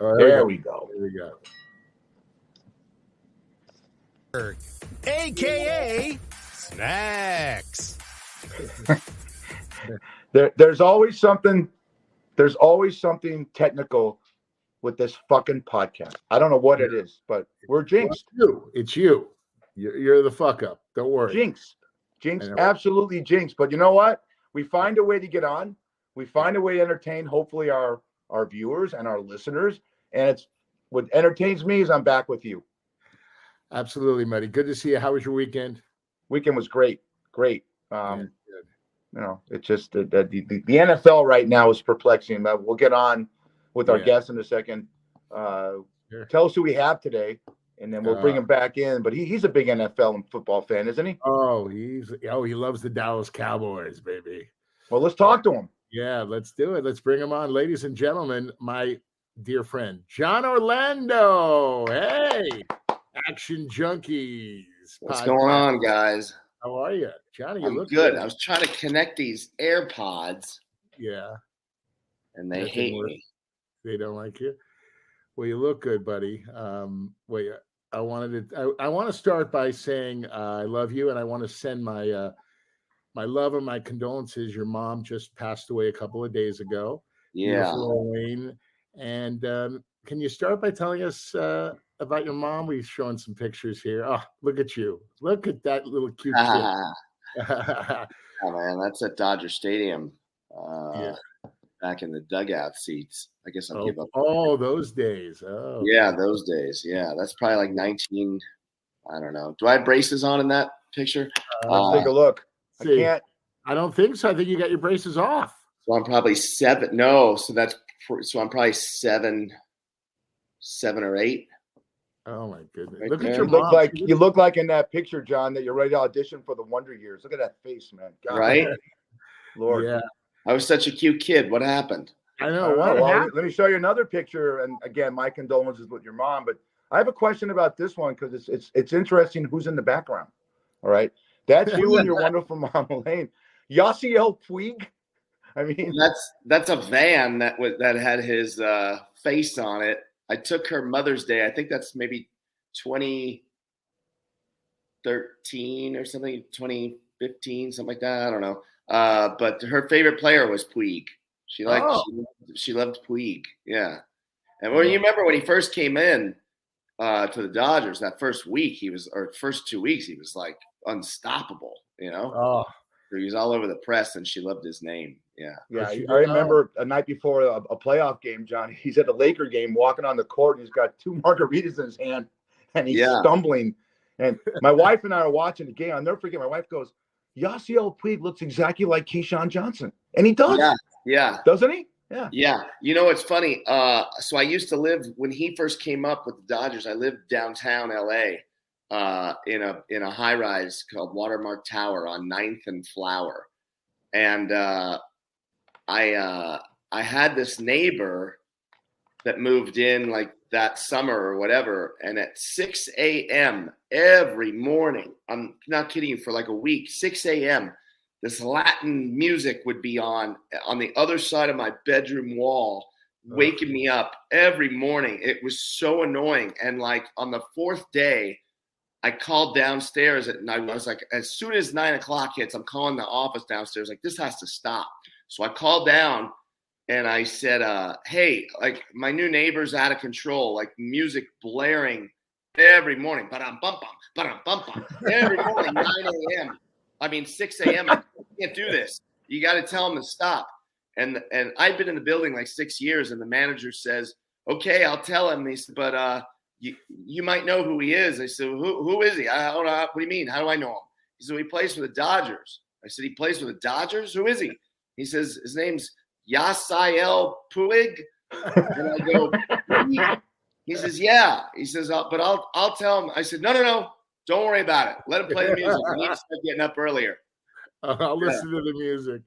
Oh, there we go. There we go. AKA Snacks. There, there's always something. There's always something technical with this fucking podcast. I don't know what it is, but we're jinxed. It's you. It's you. You're, you're the fuck up. Don't worry. Jinx. Jinx. Absolutely jinx. But you know what? We find a way to get on. We find a way to entertain, hopefully, our our viewers and our listeners. And it's what entertains me is I'm back with you. Absolutely, Muddy. Good to see you. How was your weekend? Weekend was great. Great. Um, Yeah, you know, it's just the, the, the, the NFL right now is perplexing. But we'll get on with our Yeah. guest in a second. Uh, Sure. Tell us who we have today, and then we'll bring Uh, him back in. But he, he's a big NFL and football fan, isn't he? Oh, he's oh, he loves the Dallas Cowboys, baby. Well, let's talk to him. Yeah, let's do it. Let's bring him on, ladies and gentlemen. My dear friend Jon Orlando. Hey, Action Junkies. What's podcast. going on, guys? How are you, Johnny? You I'm look good. I was trying to connect these AirPods, Yeah, and they didn't hate work. me. they don't like you. Well, you look good, buddy. Um, wait, I wanted to. I, I want to start by saying uh, I love you, and I want to send my uh, my love and my condolences. Your mom just passed away a couple of days ago. Yeah. And um, can you start by telling us uh, about your mom? We've shown some pictures here. Oh, look at you! Look at that little cute Ah, kid. oh, man, that's at Dodger Stadium. Uh, Yeah. Back in the dugout seats. I guess I'll oh, give up. oh, those days. Oh, Yeah, those days. Yeah, that's probably like 19. I don't know. Do I have braces on in that picture? Uh, Uh, Let's take a look. I can't. I don't think so. I think you got your braces off. So I'm probably seven. No, so that's so I'm probably seven, seven or eight. Oh my goodness! Right Look there. at You look like you look like in that picture, Jon, that you're ready to audition for the Wonder Years. Look at that face, man. God, Right? Lord. Yeah, I was such a cute kid. What happened? I I know. What. Well, happened? let me show you another picture. And again, my condolences with your mom. But I have a question about this one because it's it's it's interesting who's in the background. All right. That's you and your wonderful mom, Elaine. Yasiel Puig. I mean, That's that's a van that was that had his uh, face on it. I took her Mother's Day. I think that's maybe 2013 or something, 2015, something like that. I don't know. Uh, but her favorite player was Puig. She liked Oh. she, she loved Puig. Yeah. And when you remember when he first came in uh, to the Dodgers that first week, he was or first two weeks, he was like unstoppable. You know, Oh, So he was all over the press, and she loved his name. Yeah. yeah, But I you I remember a night before a, a playoff game, Jon. He's at a Laker game, walking on the court, and he's got two margaritas in his hand, and he's Yeah. stumbling. And my wife and I are watching the game. I'll never forget. My wife goes, "Yasiel Puig looks exactly like Keyshawn Johnson," and he does, Yeah. Yeah. doesn't he? Yeah. Yeah, you know it's funny. Uh, so I used to live when he first came up with the Dodgers. I lived downtown LA uh, in a in a high rise called Watermark Tower on 9th and Flower, and uh, I uh, I had this neighbor that moved in like that summer or whatever, and at 6 a.m. every morning, I'm not kidding you, for like a week, 6 a.m this Latin music would be on on the other side of my bedroom wall, waking me up every morning. It was so annoying. And like on the fourth day, I called downstairs and I was like, as soon as nine o'clock hits, I'm calling the office downstairs, like, this has to stop. So I called down and I said, uh, hey, like my new neighbor's out of control, like music blaring every morning. But I'm bum bum, but I'm bum bum. Every morning, 9 a.m. I mean, 6 a.m. I can't do this. You got to tell them to stop. And and I've been in the building like six years, and the manager says, "Okay, I'll tell him." He said, "But uh, you you might know who he is." I said, "Who who is he? I don't know. What do you mean? How do I know him?" He said, "He plays for the Dodgers." I said, "He plays for the Dodgers? Who is he?" He says, "His name's Yasiel Puig." And I go? He says, "Yeah." He says, "Uh, "But I'll I'll tell him." I said, "No, no, no. Don't worry about it. Let him play the music. We need to getting up earlier." I'll listen to the music.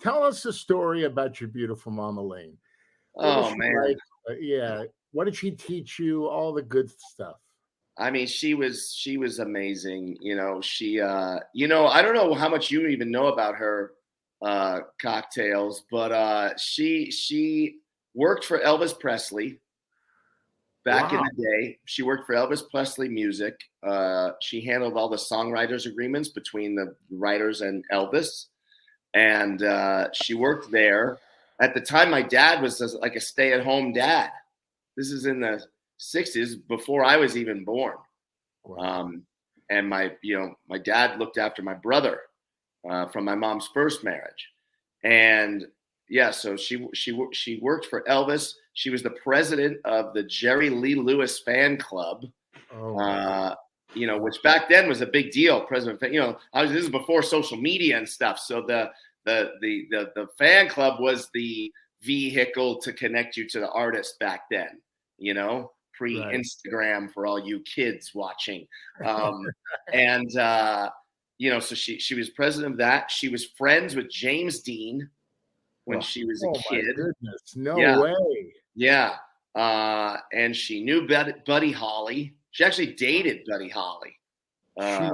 Tell us a story about your beautiful mama Lane. What Oh man. like? Uh, yeah. What did she teach you? All the good stuff. I mean, she was she was amazing. You know, she uh you know, I don't know how much you even know about her uh cocktails, but uh she she worked for Elvis Presley. back in the day. She worked for Elvis Presley Music. Uh, she handled all the songwriters agreements between the writers and Elvis, and uh, she worked there. At the time, my dad was as- like a stay-at-home dad. This is in the '60s, before I was even born. Wow. Um, and my, you know, my dad looked after my brother uh, from my mom's first marriage, and yeah, so she she she worked for Elvis. She was the president of the Jerry Lee Lewis fan club. oh, Uh, you know, which back then was a big deal. President, you know, I was this is before social media and stuff. So the the the the, the fan club was the vehicle to connect you to the artist back then. You know, pre Instagram for all you kids watching. Um, and uh, you know, so she she was president of that. She was friends with James Dean when Oh, she was oh a my kid. No Yeah. way. Yeah. Uh, and she knew Buddy, Buddy Holly. She actually dated Buddy Holly. Uh,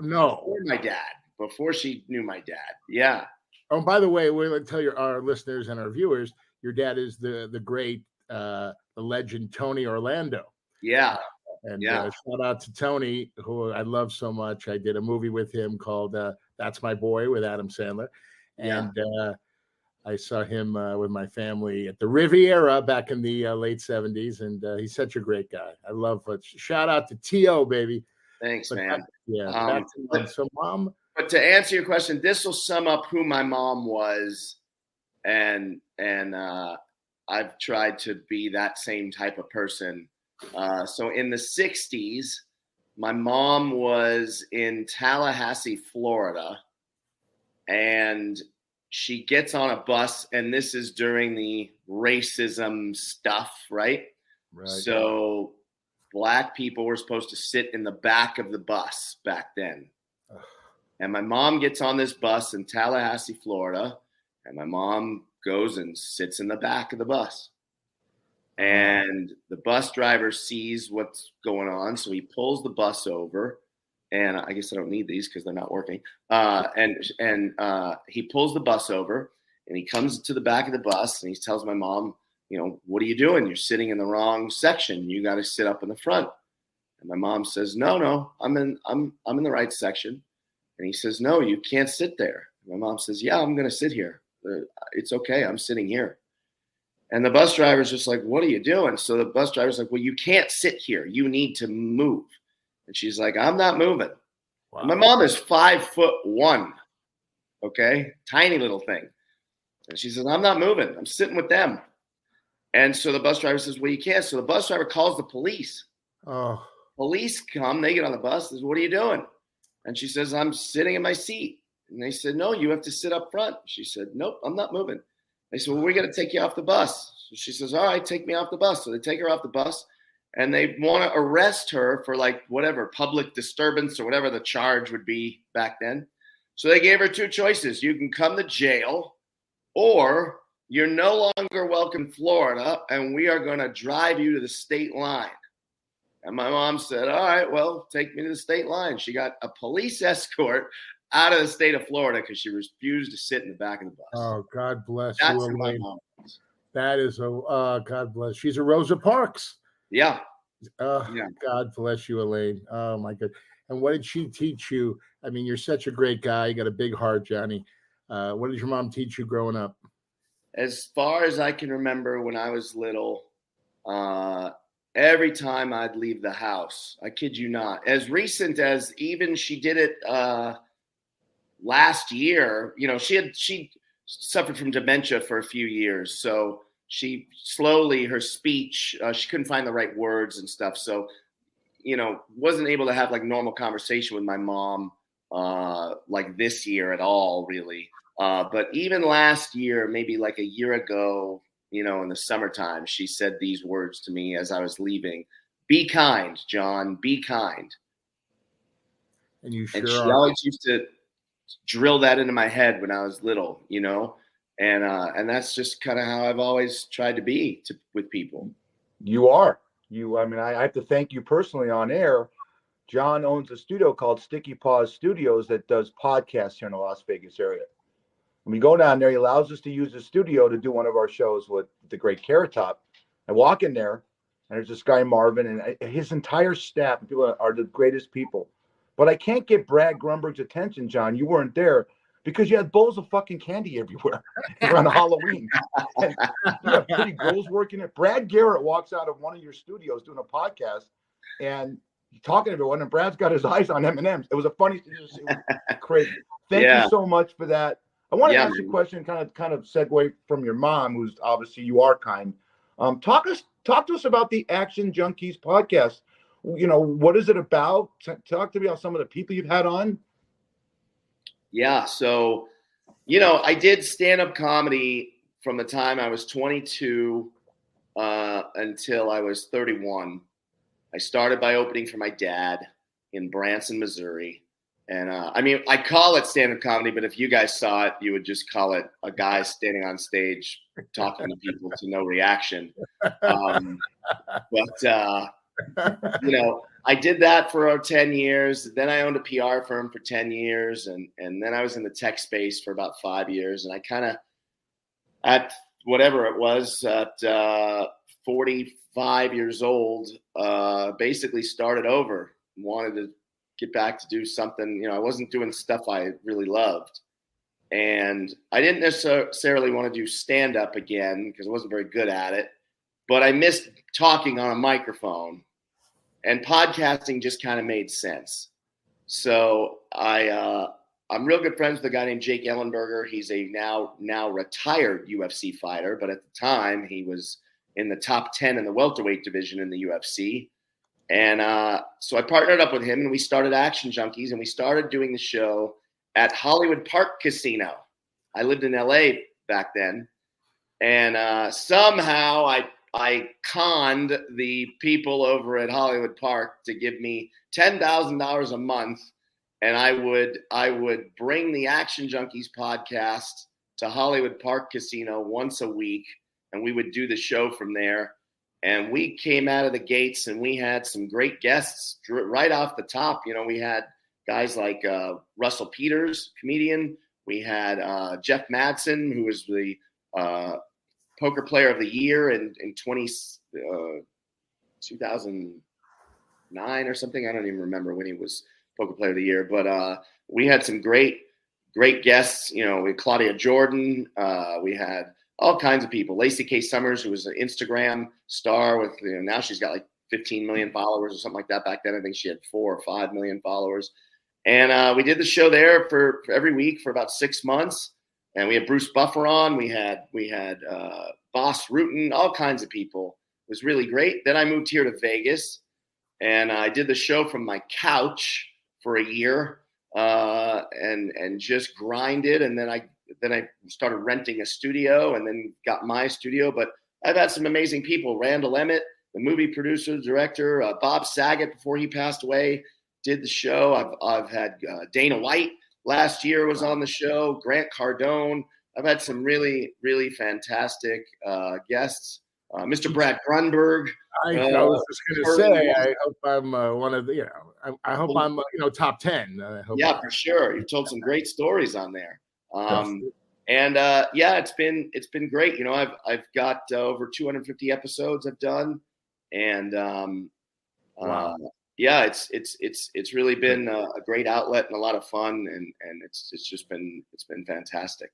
no. before my dad, before she knew my dad. Yeah. Oh, by the way, we'll tell your our listeners and our viewers, your dad is the the great uh the legend Tony Orlando. Yeah. And Yeah. uh, shout out to Tony, who I love so much. I did a movie with him called uh, "That's My Boy" with Adam Sandler, Yeah. and uh, I saw him uh, with my family at the Riviera back in the uh, late '70s, and uh, he's such a great guy. I love. Uh, shout out to To baby. Thanks, But man. back- yeah. Um, back. So, mom, But to answer your question, this will sum up who my mom was, and and uh, I've tried to be that same type of person. Uh, so in the '60s, my mom was in Tallahassee, Florida, and she gets on a bus, and this is during the racism stuff, right? right? So black people were supposed to sit in the back of the bus back then. Ugh. And my mom gets on this bus in Tallahassee, Florida, and my mom goes and sits in the back of the bus. And the bus driver sees what's going on, so he pulls the bus over. And I guess I don't need these because they're not working. Uh, and and uh, he pulls the bus over, and he comes to the back of the bus, and he tells my mom, you know, what are you doing? You're sitting in the wrong section. You got to sit up in the front. And my mom says, no, no, I'm in, I'm, I'm in the right section. And he says, no, you can't sit there. My mom says, yeah, I'm going to sit here. Uh, It's okay. I'm sitting here. And the bus driver's just like, what are you doing? So the bus driver's like, well, you can't sit here. You need to move. And she's like, I'm not moving. Wow. My mom is five foot one. Okay. Tiny little thing. And she says, I'm not moving. I'm sitting with them. And so the bus driver says, Well, you can't. So the bus driver calls the police. Oh, Police come, they get on the bus, says, What are you doing? And she says, I'm sitting in my seat. And they said, No, you have to sit up front. She said, Nope, I'm not moving. They said, Well, we're gonna take you off the bus. So she says, All right, take me off the bus. So they take her off the bus and they want to arrest her for like whatever public disturbance or whatever the charge would be back then. So they gave her two choices. You can come to jail or you're no longer welcome Florida and we are going to drive you to the state line. And my mom said, All right, well, take me to the state line. She got a police escort out of the state of Florida because she refused to sit in the back of the bus. oh, God bless That's you, Elaine. That is a uh, God bless. She's a Rosa Parks. Yeah. Uh, Yeah. God bless you, Elaine. Oh my God. And what did she teach you? I mean, you're such a great guy. You got a big heart, Johnny. Uh, what did your mom teach you growing up? As far as I can remember when I was little, uh, every time I'd leave the house, I kid you not, as recent as even she did it uh, last year, you know, she had, she suffered from dementia for a few years. So she slowly, her speech, uh, she couldn't find the right words and stuff. So, you know, wasn't able to have like normal conversation with my mom uh, like this year at all, really. Uh, but even last year, maybe like a year ago, you know, in the summertime, she said these words to me as I was leaving Be kind, Jon, be kind. And you sure And she are. always used to drill that into my head when I was little, you know? And uh, and that's just kind of how I've always tried to be to, with people. You are. You. I mean, I, I have to thank you personally on air. John owns a studio called Sticky Paws Studios that does podcasts here in the Las Vegas area. When we go down there, he allows us to use the studio to do one of our shows with the great Carrot Top. I walk in there, and there's this guy Marvin, and his entire staff. People are the greatest people, but I can't get Brad Grunberg's attention, Jon. You weren't there because you had bowls of fucking candy everywhere around Halloween. And you have pretty girls working it. Brad Garrett walks out of one of your studios doing a podcast, and talking to everyone, and Brad's got his eyes on M and M's. It was a funny, it was, crazy. Thank Yeah. you so much for that. I want to Yeah, ask you a question, kind of, kind of segue from your mom, who's obviously you are kind. Um, talk us, talk to us about the Action Junkies podcast. You know, what is it about? T- Talk to me about some of the people you've had on. Yeah. So, you know, I did stand up comedy from the time I was 22 uh, until I was 31. I started by opening for my dad in Branson, Missouri. And uh, I mean, I call it stand up comedy, but if you guys saw it, you would just call it a guy standing on stage talking to people to no reaction. Um, but, uh, you know, I did that for uh, 10 years. Then I owned a PR firm for 10 years. And, and then I was in the tech space for about five years. And I kind of, at whatever it was, at uh, 45 years old, uh, basically started over. Wanted to get back to do something. You know, I wasn't doing stuff I really loved. And I didn't necessarily want to do stand up again because I wasn't very good at it. But I missed talking on a microphone and podcasting just kind of made sense. So I uh, I'm real good friends with a guy named Jake Ellenberger. He's a now now retired UFC fighter, but at the time he was in the top ten in the welterweight division in the UFC. And uh, so I partnered up with him, and we started Action Junkies, and we started doing the show at Hollywood Park Casino. I lived in LA back then, and uh, somehow I I conned the people over at Hollywood Park to give me ten thousand dollars a month, and I would I would bring the Action Junkies podcast to Hollywood Park Casino once a week, and we would do the show from there. And we came out of the gates, and we had some great guests right off the top. You know, we had guys like uh, Russell Peters, comedian. We had uh, Jeff Madsen, who was the uh, poker player of the year in in 20 uh, 2009 or something. I don't even remember when he was poker player of the year, but uh, we had some great great guests. You know, we Claudia Jordan. Uh, we had all kinds of people. Lacey K. Summers, who was an Instagram star with you know now she's got like 15 million followers or something like that. Back then, I think she had four or five million followers. And uh, we did the show there for, for every week for about six months and we had Bruce Buffer on. We had we had uh, Bas Rutten, all kinds of people. It was really great. Then I moved here to Vegas, and I did the show from my couch for a year, uh, and and just grinded. And then I then I started renting a studio, and then got my studio. But I've had some amazing people: Randall Emmett, the movie producer, director, uh, Bob Saget before he passed away, did the show. I've I've had uh, Dana White last year was on the show. Grant Cardone. I've had some really, really fantastic uh, guests. Uh, Mr. Brad Grunberg. I, Uh, I was just going to say. I hope I'm uh, one of the, you know, I, I hope I'm, uh, you know, top 10. I hope Yeah, for sure. You've told some great stories on there. Um, and uh, yeah, it's been it's been great. You know, I've I've got uh, over 250 episodes I've done, and um, Wow. uh, yeah, it's it's it's it's really been a, great outlet and a lot of fun, and and it's it's just been it's been fantastic.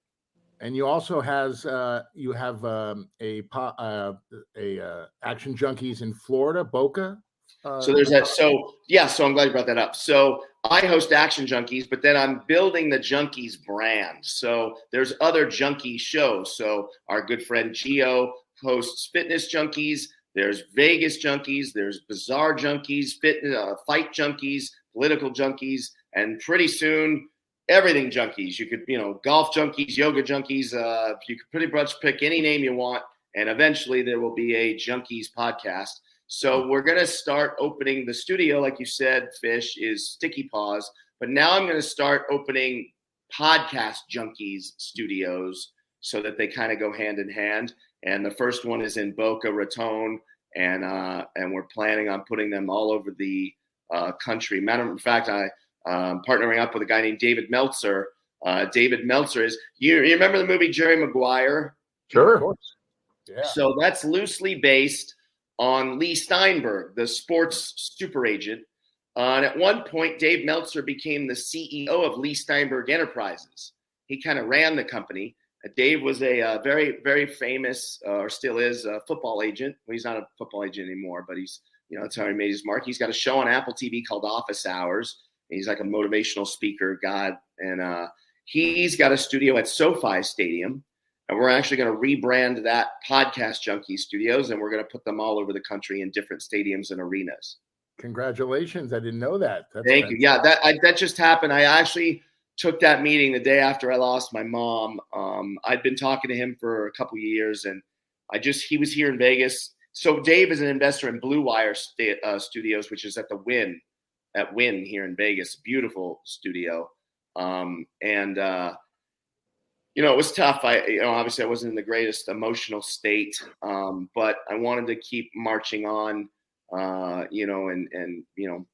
and you also has uh you have um a uh a uh action junkies in florida boca uh, So there's that. So yeah, so I'm glad you brought that up. So I host Action Junkies, but then I'm building the Junkies brand. So there's other junkie shows. So our good friend Geo hosts Fitness Junkies. There's Vegas Junkies. There's Bizarre Junkies, Fit uh, Fight Junkies, Political Junkies, and pretty soon everything junkies. You could you know golf junkies, yoga junkies. Uh, you could pretty much pick any name you want, and eventually there will be a Junkies podcast. So we're gonna start opening the studio, like you said, Fish is Sticky Paws, but now I'm gonna start opening podcast junkies studios so that they kind of go hand in hand. And the first one is in Boca Raton, and uh, and we're planning on putting them all over the uh, country. Matter of fact, I um, partnering up with a guy named David Meltzer. Uh, David Meltzer is you, you remember the movie Jerry Maguire? Sure. of course. yeah So that's loosely based on Leigh Steinberg, the sports super agent. Uh, and at one point, Dave Meltzer became the CEO of Leigh Steinberg Enterprises. He kind of ran the company. Uh, Dave was a uh, very, very famous, uh, or still is, a football agent. Well, he's not a football agent anymore, but he's, you know, that's how he made his mark. He's got a show on Apple TV called Office Hours. He's like a motivational speaker, God. And uh, he's got a studio at SoFi Stadium. And we're actually going to rebrand that Podcast Junkie Studios, and we're going to put them all over the country in different stadiums and arenas. Congratulations! I didn't know that. That's Thank fantastic. you. Yeah, that I, that just happened. I actually took that meeting the day after I lost my mom. Um, I'd been talking to him for a couple years, and I just he was here in Vegas. So Dave is an investor in Blue Wire st- uh, Studios, which is at the Wynn, at Wynn here in Vegas. Beautiful studio, um, and uh, you know it was tough. I you know obviously I wasn't in the greatest emotional state, um, but I wanted to keep marching on uh, you know, and and you know,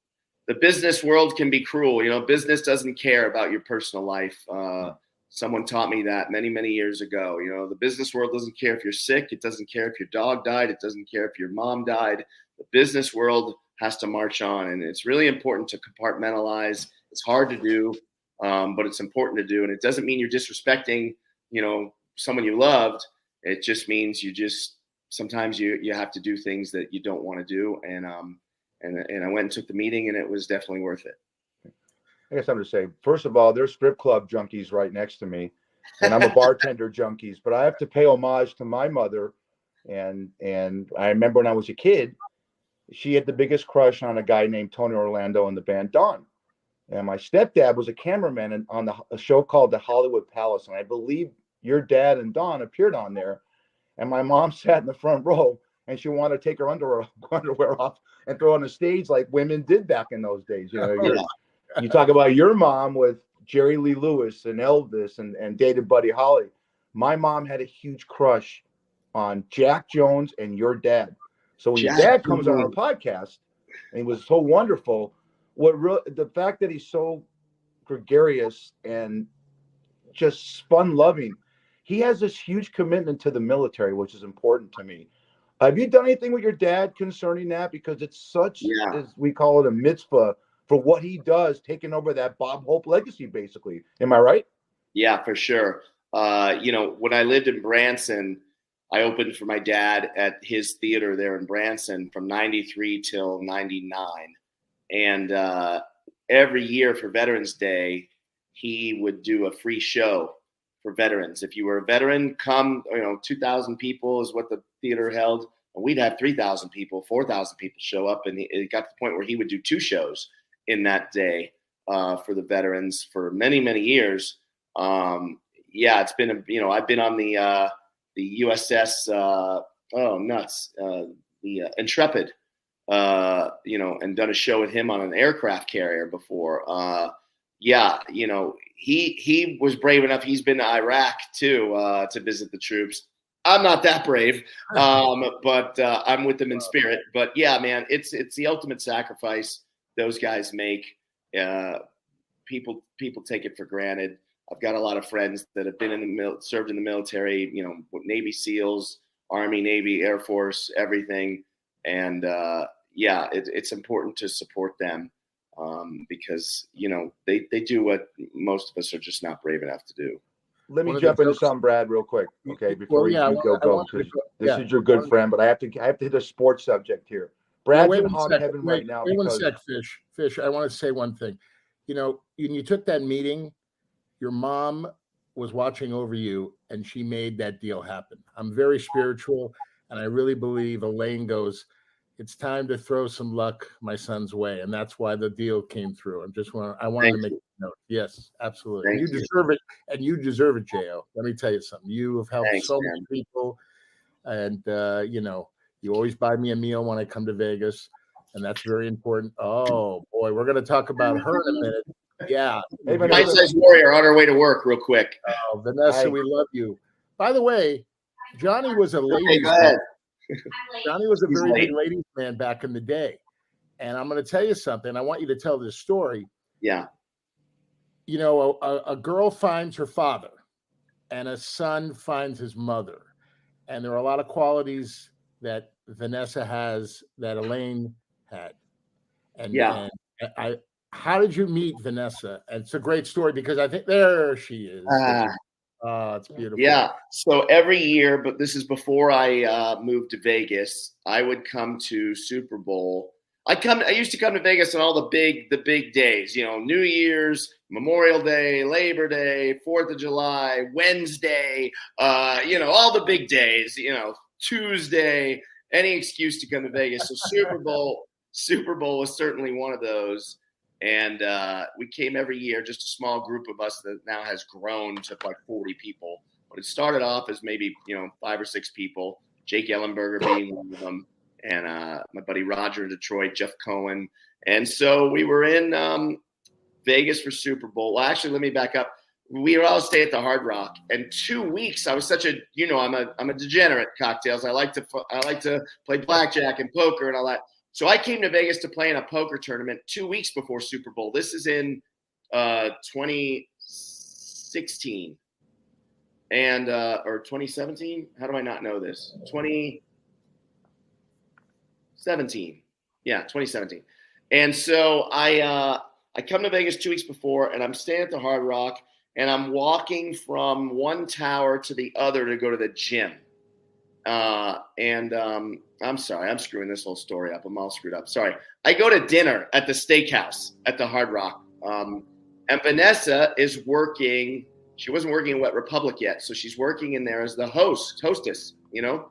the business world can be cruel. You know, business doesn't care about your personal life. Uh, someone taught me that many many years ago. You know, the business world doesn't care if you're sick. It doesn't care if your dog died. It doesn't care if your mom died. The business world has to march on, and it's really important to compartmentalize. It's hard to do, um, but it's important to do, and it doesn't mean you're disrespecting, you know, someone you loved. It just means you just sometimes you you have to do things that you don't want to do and um and and I went and took the meeting and it was definitely worth it. I guess I'm just saying, first of all, there's strip club junkies right next to me, and I'm a bartender junkies, but I have to pay homage to my mother. And and I remember when I was a kid, she had the biggest crush on a guy named Tony Orlando in the band Dawn. And my stepdad was a cameraman on the, a show called The Hollywood Palace. And I believe your dad and Dawn appeared on there and my mom sat in the front row and she wanted to take her underwear, underwear off and throw on the stage like women did back in those days. You know, you talk about your mom with Jerry Lee Lewis and Elvis and, and dated Buddy Holly. My mom had a huge crush on Jack Jones and your dad. So when Jack, your dad comes on our podcast and he was so wonderful, what real the fact that he's so gregarious and just fun loving he has this huge commitment to the military, which is important to me. Have you done anything with your dad concerning that? Because it's such, yeah. as we call it, a mitzvah for what he does, taking over that Bob Hope legacy, basically. Am I right? Yeah, for sure. Uh, you know, when I lived in Branson, I opened for my dad at his theater there in Branson from 93 till 99. And uh, every year for Veterans Day, he would do a free show for veterans. If you were a veteran, come, you know, 2,000 people is what the theater held. And we'd have 3,000 people, 4,000 people show up. And it got to the point where he would do two shows in that day uh, for the veterans for many, many years. Um, yeah, it's been, a, you know, I've been on the, uh, the USS, uh, oh, nuts, uh, the uh, Intrepid, uh, you know, and done a show with him on an aircraft carrier before. yeah, you know, he he was brave enough. He's been to Iraq too to visit the troops. I'm not that brave, um, but uh, I'm with them in spirit. But yeah, man, it's it's the ultimate sacrifice those guys make. Uh, people people take it for granted. I've got a lot of friends that have been in the mil- served in the military. You know, Navy SEALs, Army, Navy, Air Force, everything. And uh, yeah, it, it's important to support them um, because you know they they do what most of us are just not brave enough to do. Let me jump into something, Brad, real quick, okay? Before well, yeah, we go go, because this yeah. is your good friend, but I have to I have to hit a sports subject here. Brad's well, in hot heaven wait, right now. Wait because... one sec, Fish. Fish, I want to say one thing. You know, when you took that meeting, your mom was watching over you, and she made that deal happen. I'm very spiritual, and I really believe Elaine goes it's time to throw some luck my son's way, and that's why the deal came through. I'm just want I wanted Thank to make a note. Yes, absolutely. You, you, deserve it, and you deserve it, Jo. Let me tell you something. You have helped Thanks, so man. many people, and uh, you know you always buy me a meal when I come to Vegas, and that's very important. Oh boy, we're going to talk about her in a minute. Yeah, hey, nice size warrior on her way to work, real quick. Oh, Vanessa, we love you. By the way, Johnny was a lady. Okay, Johnny was a very big ladies man back in the day. And I'm going to tell you something. I want you to tell this story. Yeah. You know, a, a girl finds her father, and a son finds his mother. And there are a lot of qualities that Vanessa has that Elaine had. And Yeah. and I how did you meet Vanessa? And it's a great story because I think there she is. Ah. Oh, it's beautiful. Yeah. So every year, but this is before I uh, moved to Vegas, I would come to Super Bowl. I come. I used to come to Vegas on all the big, the big days. You know, New Year's, Memorial Day, Labor Day, Fourth of July, Wednesday. Uh, you know, all the big days. You know, Tuesday. Any excuse to come to Vegas. So Super Bowl, Super Bowl was certainly one of those. And uh, we came every year, just a small group of us that now has grown to like 40 people. But it started off as maybe, you know, five or six people, Jake Ellenberger being one of them, and uh, my buddy Roger in Detroit, Jeff Cohen. And so we were in um, Vegas for Super Bowl. Well, actually, let me back up. We all stay at the Hard Rock, and two weeks. I was such a, you know, I'm a, I'm a degenerate cocktails. I like to, I like to play blackjack and poker and all that. So I came to Vegas to play in a poker tournament two weeks before Super Bowl. This is in uh, 2016 and uh, or 2017. How do I not know this? 2017. Yeah, 2017. And so I uh, I come to Vegas two weeks before, and I'm staying at the Hard Rock, and I'm walking from one tower to the other to go to the gym. Uh, and um, I'm sorry, I'm screwing this whole story up. I'm all screwed up. Sorry. I go to dinner at the steakhouse at the Hard Rock. Um, and Vanessa is working. She wasn't working in Wet Republic yet, so she's working in there as the host, hostess. You know.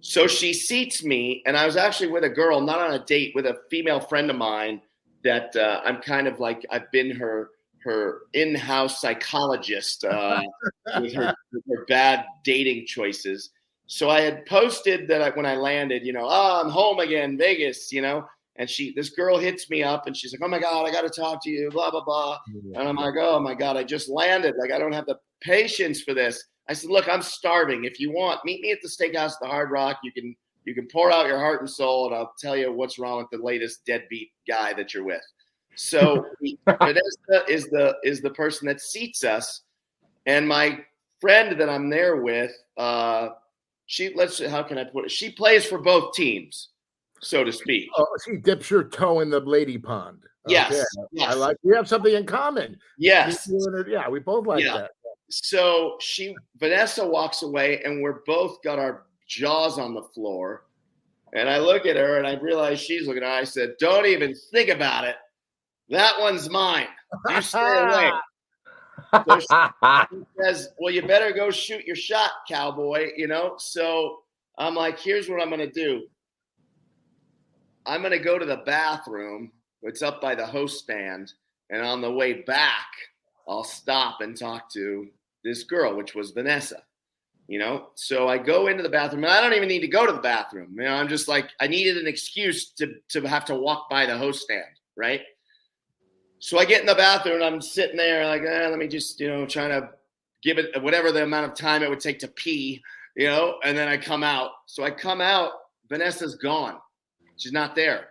So she seats me, and I was actually with a girl, not on a date, with a female friend of mine that uh, I'm kind of like I've been her her in-house psychologist uh, with, her, with her bad dating choices. So I had posted that I, when I landed, you know, oh, I'm home again, Vegas, you know. And she, this girl hits me up and she's like, oh my God, I got to talk to you, blah, blah, blah. And I'm like, oh my God, I just landed. Like, I don't have the patience for this. I said, look, I'm starving. If you want, meet me at the steakhouse, the Hard Rock. You can, you can pour out your heart and soul, and I'll tell you what's wrong with the latest deadbeat guy that you're with. So Vanessa is the is the person that seats us, and my friend that I'm there with, uh, she let's how can I put it? She plays for both teams, so to speak. Oh, she dips her toe in the lady pond. Yes, Okay. yes. I like we have something in common. Yes. You and her- Yeah, we both like Yeah. that. So she Vanessa walks away, and we're both got our jaws on the floor. And I look at her, and I realize she's looking at. Her. I said, "Don't even think about it. That one's mine. You stay away." Says, "Well, you better go shoot your shot, cowboy." You know. So I'm like, "Here's what I'm going to do. I'm going to go to the bathroom. It's up by the host stand, and on the way back, I'll stop and talk to this girl, which was Vanessa." You know, so I go into the bathroom, and I don't even need to go to the bathroom. You know, I'm just like, I needed an excuse to to have to walk by the host stand, right? So I get in the bathroom and I'm sitting there like, eh, let me just, you know, trying to give it whatever the amount of time it would take to pee, you know, and then I come out. So I come out, Vanessa's gone. She's not there.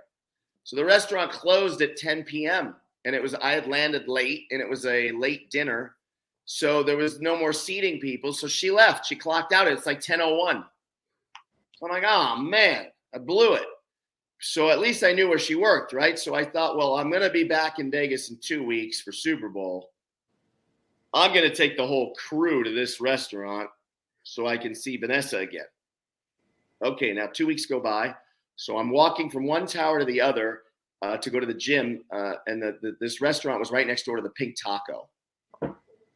So the restaurant closed at 10 p.m. and it was I had landed late and it was a late dinner. So there was no more seating people. So she left. She clocked out. It's like 10:01. So I'm like, oh man, I blew it so at least I knew where she worked, right? So I thought, well, I'm going to be back in Vegas in two weeks for Super Bowl. I'm going to take the whole crew to this restaurant so I can see Vanessa again. Okay, now two weeks go by. So I'm walking from one tower to the other uh, to go to the gym, uh, and the, the, this restaurant was right next door to the Pink Taco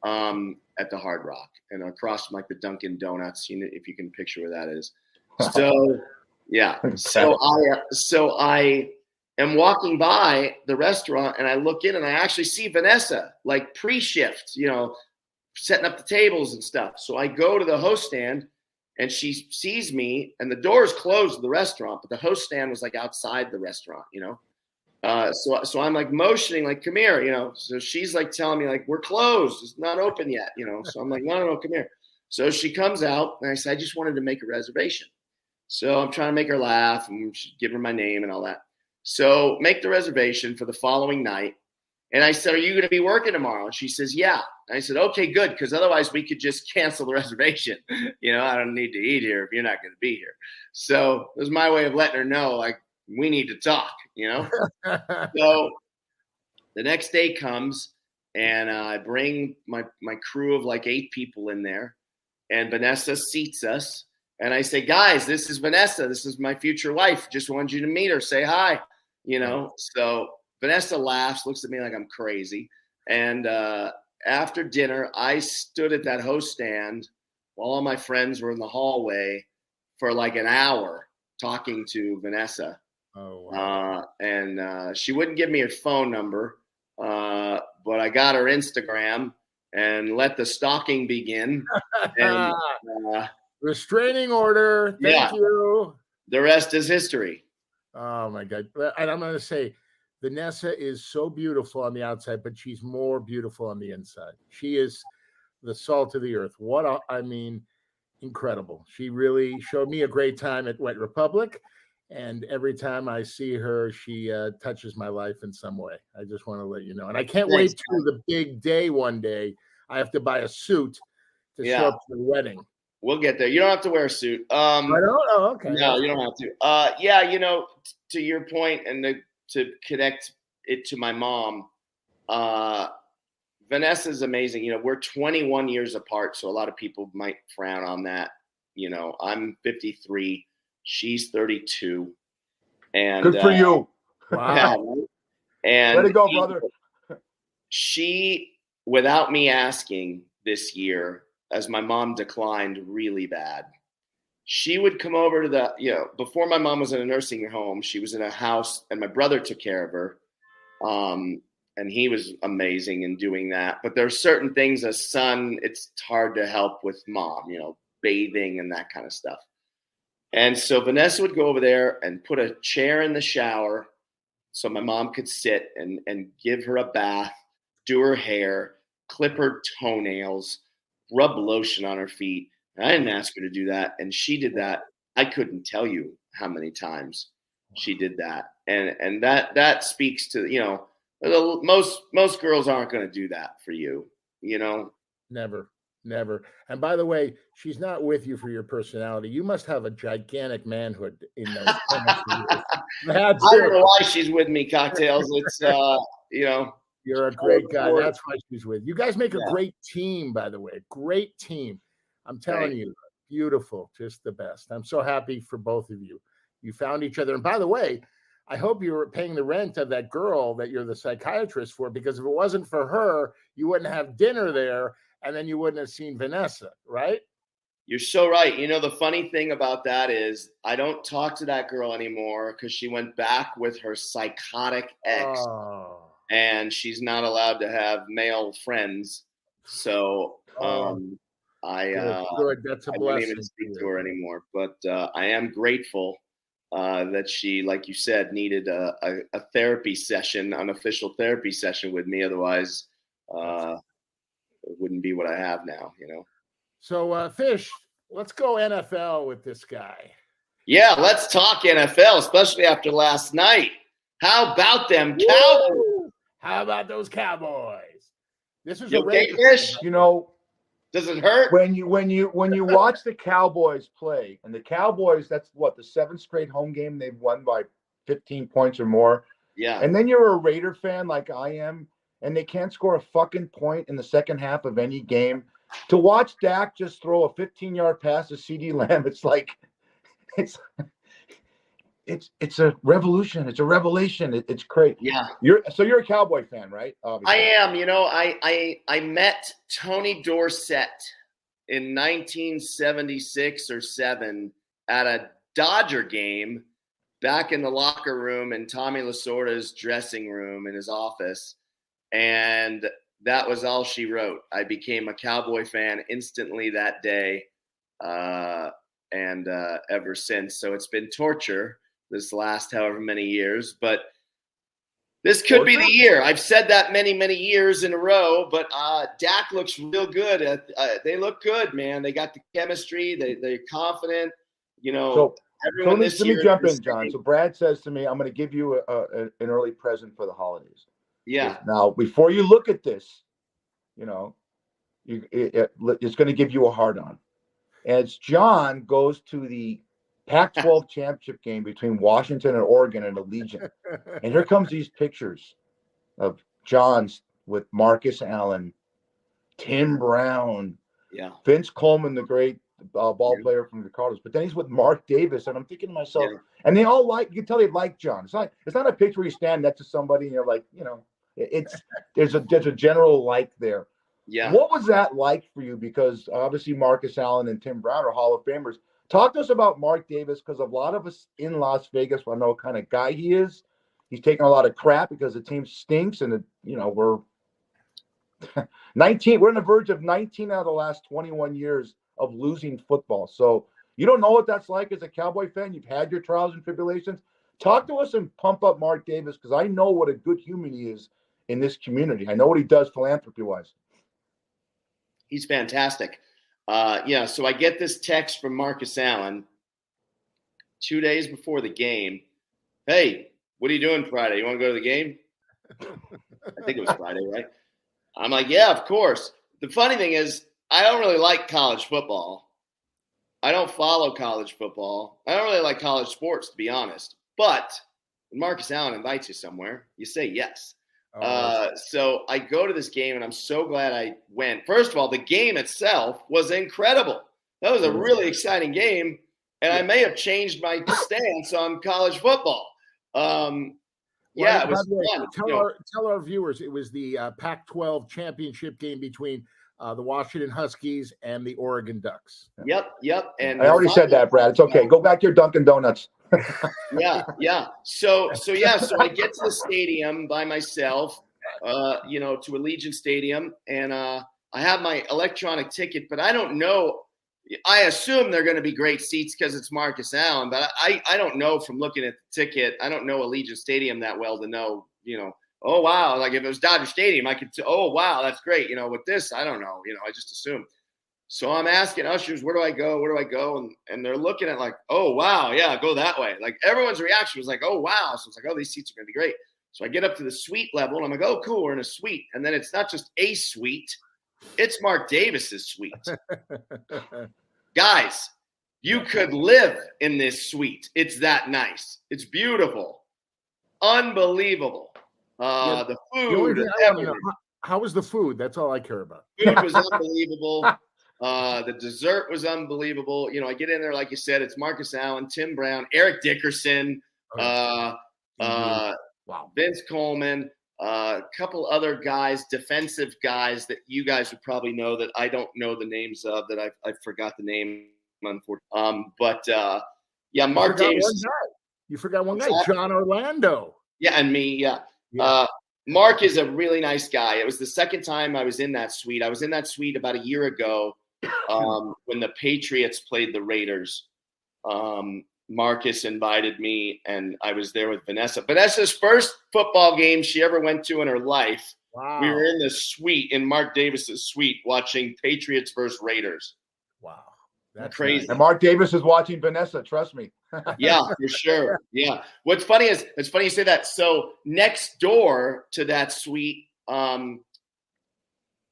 um, at the Hard Rock, and across from like the Dunkin' Donuts. You know, if you can picture where that is. So yeah. So I uh, so I am walking by the restaurant and I look in and I actually see Vanessa like pre-shift, you know, setting up the tables and stuff. So I go to the host stand and she sees me and the doors closed to the restaurant, but the host stand was like outside the restaurant, you know. Uh, so so I'm like motioning like come here, you know. So she's like telling me like we're closed, it's not open yet, you know. So I'm like no no no come here. So she comes out and I said I just wanted to make a reservation. So I'm trying to make her laugh and give her my name and all that. So make the reservation for the following night. And I said, Are you going to be working tomorrow? And she says, Yeah. And I said, Okay, good. Because otherwise we could just cancel the reservation. you know, I don't need to eat here if you're not going to be here. So it was my way of letting her know, like, we need to talk, you know? so the next day comes and uh, I bring my, my crew of like eight people in there and Vanessa seats us. And I say, guys, this is Vanessa. This is my future wife. Just wanted you to meet her. Say hi. You know, so Vanessa laughs, looks at me like I'm crazy. And uh, after dinner, I stood at that host stand while all my friends were in the hallway for like an hour talking to Vanessa. Oh, wow. Uh, and uh, she wouldn't give me her phone number, uh, but I got her Instagram and let the stalking begin. and uh, Restraining order. Thank Yeah. you. the rest is history. Oh my god! And I'm going to say, Vanessa is so beautiful on the outside, but she's more beautiful on the inside. She is the salt of the earth. What a, I mean, incredible. She really showed me a great time at Wet Republic, and every time I see her, she uh, touches my life in some way. I just want to let you know, and I can't Thanks, wait to the big day one day. I have to buy a suit to Yeah. show up to the wedding. We'll get there. You don't have to wear a suit. Um, I don't know. Okay. No, you don't have to. Uh, yeah, you know, t- to your point, and to, to connect it to my mom, uh, Vanessa is amazing. You know, we're 21 years apart, so a lot of people might frown on that. You know, I'm 53, she's 32, and Good for uh, you. Wow. yeah, and Let it go, brother. she, without me asking this year, as my mom declined really bad, she would come over to the, you know, before my mom was in a nursing home, she was in a house and my brother took care of her. Um, and he was amazing in doing that. But there are certain things as son, it's hard to help with mom, you know, bathing and that kind of stuff. And so Vanessa would go over there and put a chair in the shower so my mom could sit and, and give her a bath, do her hair, clip her toenails, rub lotion on her feet. And I didn't ask her to do that. And she did that. I couldn't tell you how many times she did that. And and that that speaks to, you know, the- most most girls aren't going to do that for you, you know. Never, never. And by the way, she's not with you for your personality. You must have a gigantic manhood in those. pants of yours. That's I don't know why she's with me, cocktails. It's uh, you know, You're a great guy. That's why she's with you. guys make a Yeah. great team, by the way. Great team. I'm telling you, beautiful, just the best. I'm so happy for both of you. You found each other. And by the way, I hope you were paying the rent of that girl that you're the psychiatrist for, because if it wasn't for her, you wouldn't have dinner there, and then you wouldn't have seen Vanessa, right? You're so right. You know, the funny thing about that is I don't talk to that girl anymore because she went back with her psychotic ex Oh, and she's not allowed to have male friends. So Oh. um, I, uh, good. That's a I don't blessing. even speak to her anymore. But uh, I am grateful uh, that she, like you said, needed a, a, a therapy session, unofficial therapy session with me. Otherwise, uh, it wouldn't be what I have now, you know? So, uh, Fish, let's go NFL with this guy. Yeah, let's talk NFL, especially after last night. How about them Cowboys? Woo! How about those Cowboys? This is You a okay, Raiders- Fish? You know, Does it hurt? when you when you when you watch the Cowboys play, and the Cowboys, that's what the seventh straight home game they've won by 15 points or more. Yeah. And then you're a Raider fan like I am, and they can't score a fucking point in the second half of any game. To watch Dak just throw a 15 yard pass to CeeDee Lamb, it's like it's it's it's a revolution. It's a revelation. It, it's great. Yeah. You're so you're a Cowboy fan, right? I am. You know, I I I met Tony Dorsett in 1976 or 7 at a Dodger game back in the locker room in Tommy Lasorda's dressing room in his office and that was all she wrote. I became a Cowboy fan instantly that day uh and uh ever since. So it's been torture this last however many years, but this could be the year. I've said that many, many years in a row, but uh, Dak looks real good. Uh, uh, they look good, man. They got the chemistry. They they're confident. You know, So everyone let me, this let me year jump in, Jon. So Brad says to me, "I'm going to give you a, a, an early present for the holidays." Yeah. Now, before you look at this, you know, you, it, it- it's going to give you a hard on. As Jon goes to the Pac 12 championship game between Washington and Oregon and Allegiant, and here comes these pictures of Jon's with Marcus Allen, Tim Brown, Yeah. Vince Coleman, the great uh, ball Yeah. player from the Cardinals. But then he's with Mark Davis, and I'm thinking to myself, Yeah. and they all like. You can tell they like Jon. It's not. It's not a picture where you stand next to somebody and you're like, you know, it's there's a there's a general like there. Yeah. What was that like for you? Because obviously Marcus Allen and Tim Brown are Hall of Famers. Talk to us about Mark Davis because a lot of us in Las Vegas want know what kind of guy he is. He's taking a lot of crap because the team stinks, and you know we're 19. We're on the verge of 19 out of the last 21 years of losing football. So you don't know what that's like as a Cowboy fan. You've had your trials and tribulations. Talk to us and pump up Mark Davis because I know what a good human he is in this community. I know what he does philanthropy wise. He's fantastic. Uh, yeah, so I get this text from Marcus Allen two days before the game. Hey, what are you doing Friday? You want to go to the game? I think it was Friday, right? I'm like, yeah, of course. The funny thing is, I don't really like college football. I don't follow college football. I don't really like college sports, to be honest. But when Marcus Allen invites you somewhere, you say yes. Oh, Uh, so I go to this game and I'm so glad I went. First of all, the game itself was incredible. That was a really exciting game, and I may have changed my stance on college football. Um, Well, yeah, by it was way, fun. Tell you know. our tell our viewers it was the uh, Pac-12 championship game between uh, the Washington Huskies and the Oregon Ducks. Yep, yep. And I already said that, Brad. It's okay. Go back to your Dunkin' Donuts. Yeah, yeah. So, so yeah. So I get to the stadium by myself, uh, you know, to Allegiant Stadium, and uh, I have my electronic ticket, but I don't know. I assume they're going to be great seats because it's Marcus Allen, but I, I don't know from looking at the ticket. I don't know Allegiant Stadium that well to know, you know. Oh wow! Like if it was Dodger Stadium, I could. T- oh wow, that's great. You know, with this, I don't know. You know, I just assume. So I'm asking ushers, where do I go? Where do I go? And and they're looking at like, oh wow, yeah, go that way. Like everyone's reaction was like, oh wow. So it's like, oh, these seats are gonna be great. So I get up to the suite level and I'm like, oh cool, we're in a suite. And then it's not just a suite, it's Mark Davis's suite. Guys, you could live in this suite. It's that nice. It's beautiful. Unbelievable. Uh the The food, thing I wanna know, how, how was the food? That's all I care about. food was unbelievable. Uh, the dessert was unbelievable. You know, I get in there, like you said, it's Marcus Allen, Tim Brown, Eric Dickerson, uh, uh, wow. Vince Coleman, uh, a couple other guys, defensive guys that you guys would probably know that I don't know the names of that I I forgot the name, unfortunately. Um, but uh, yeah, Mark Davis. You forgot one guy, Jon Orlando. yeah, and me, yeah. Yeah. Uh, Mark is a really nice guy. It was the second time I was in that suite. I was in that suite about a year ago um, when the Patriots played the Raiders. Um, Marcus invited me, and I was there with Vanessa. Vanessa's first football game she ever went to in her life. wow. We were in the suite in Mark Davis's suite watching Patriots versus Raiders. wow. That's Crazy. nice. And Mark Davis is watching Vanessa. Trust me. yeah, for sure. Yeah. What's funny is it's funny you say that. So next door to that suite, um,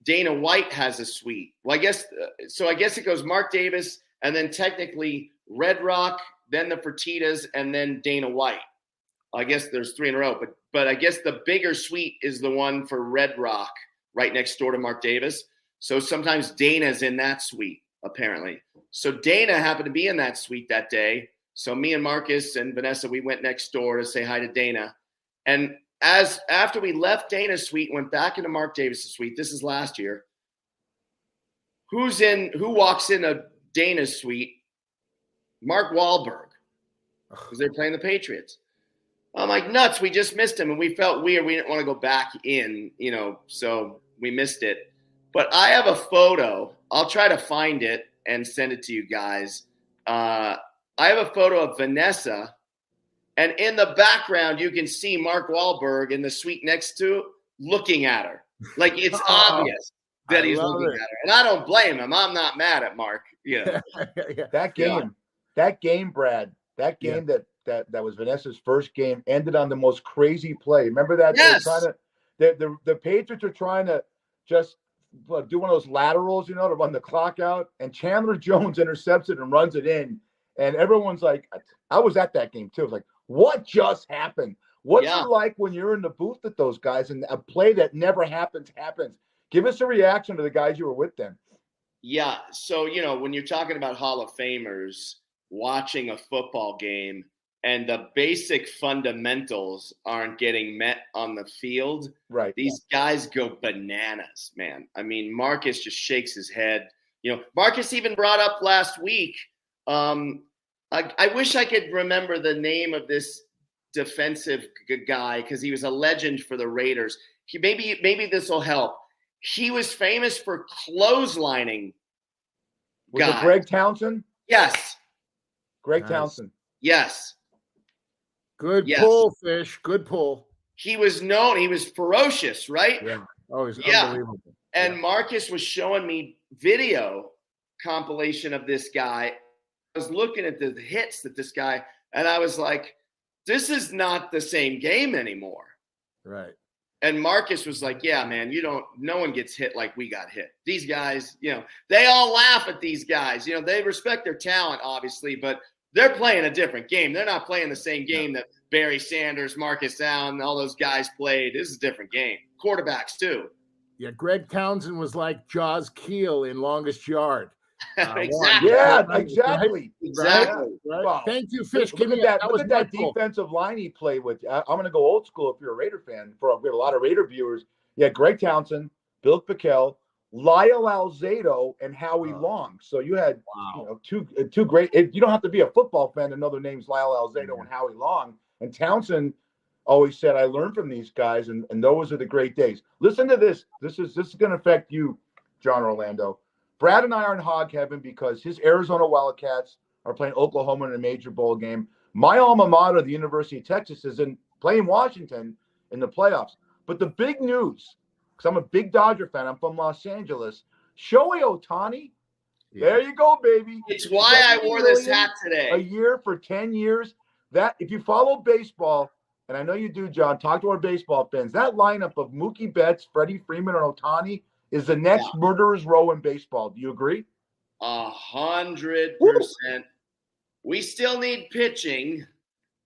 Dana White has a suite. Well, I guess uh, so. I guess it goes Mark Davis, and then technically Red Rock, then the Fertitas, and then Dana White. I guess there's three in a row, but but I guess the bigger suite is the one for Red Rock, right next door to Mark Davis. So sometimes Dana's in that suite, apparently. So Dana happened to be in that suite that day. So me and Marcus and Vanessa, we went next door to say hi to Dana. And as after we left Dana's suite, went back into Mark Davis's suite. This is last year. Who's in? Who walks in a Dana's suite? Mark Wahlberg, because they're playing the Patriots. I'm like nuts. We just missed him, and we felt weird. We didn't want to go back in, you know, so we missed it. But I have a photo. I'll try to find it and send it to you guys. Uh, I have a photo of Vanessa, and in the background, you can see Mark Wahlberg in the suite next to looking at her. Like it's oh, obvious that I he's looking it. at her. And I don't blame him. I'm not mad at Mark. Yeah. yeah. That Yeah. game, that game, Brad, that game that that that was Vanessa's first game ended on the most crazy play. Remember that? They were Yes. trying to the the, the Patriots are trying to just do one of those laterals, you know, to run the clock out, and Chandler Jones intercepts it and runs it in, and everyone's like, I was at that game too. It's like, what just happened? What's Yeah. it like when you're in the booth with those guys and a play that never happens happens? Give us a reaction to the guys you were with then. Yeah. So, you know, when you're talking about Hall of Famers watching a football game and the basic fundamentals aren't getting met on the field, Right. these guys go bananas, man. I mean, Marcus just shakes his head. You know, Marcus even brought up last week. Um, I, I wish I could remember the name of this defensive g- guy because he was a legend for the Raiders. He maybe maybe this will help. He was famous for clotheslining. Was it. Greg Townsend? Yes, Greg Nice. Townsend. yes. Good Yes. pull, fish. Good pull. He was known. He was ferocious, right? Yeah. Oh, he's Yeah. unbelievable. And Yeah. Marcus was showing me video compilation of this guy. I was looking at the hits that this guy, and I was like, this is not the same game anymore. Right. And Marcus was like, yeah, man, you don't, no one gets hit like we got hit. These guys, you know, they all laugh at these guys. You know, they respect their talent, obviously, but they're playing a different game. They're not playing the same game that Barry Sanders, Marcus Allen, all those guys played. This is a different game. Quarterbacks, too. Yeah. Greg Townsend was like Jaws Kiel in Longest Yard. Uh, exactly. Yeah, exactly. Exactly. Right? Wow. Thank you, Fish. look Give at me that. That look at that my fault. defensive line he played with. I, am going to go old school if you're a Raider fan. For we have a lot of Raider viewers. Yeah, Greg Townsend, Bill Pickel, Lyle Alzado, and Howie Wow. Long. So you had you know two uh, two great. It, you don't have to be a football fan to know their names Lyle Alzado Mhm. and Howie Long. And Townsend always said, "I learned from these guys, and, and those are the great days." Listen to this. This is this is going to affect you, Jon Orlando. Brad and I are in hog heaven because his Arizona Wildcats are playing Oklahoma in a major bowl game. My alma mater, the University of Texas, is in playing Washington in the playoffs. But the big news, because I'm a big Dodger fan, I'm from Los Angeles. Shohei Ohtani, there you go, baby. It's why I wore this hat today. A year for 10 years. That if you follow baseball, and I know you do, Jon, talk to our baseball fans. That lineup of Mookie Betts, Freddie Freeman, and Ohtani is the next murderer's row in baseball. Do you agree? A hundred percent. We still need pitching,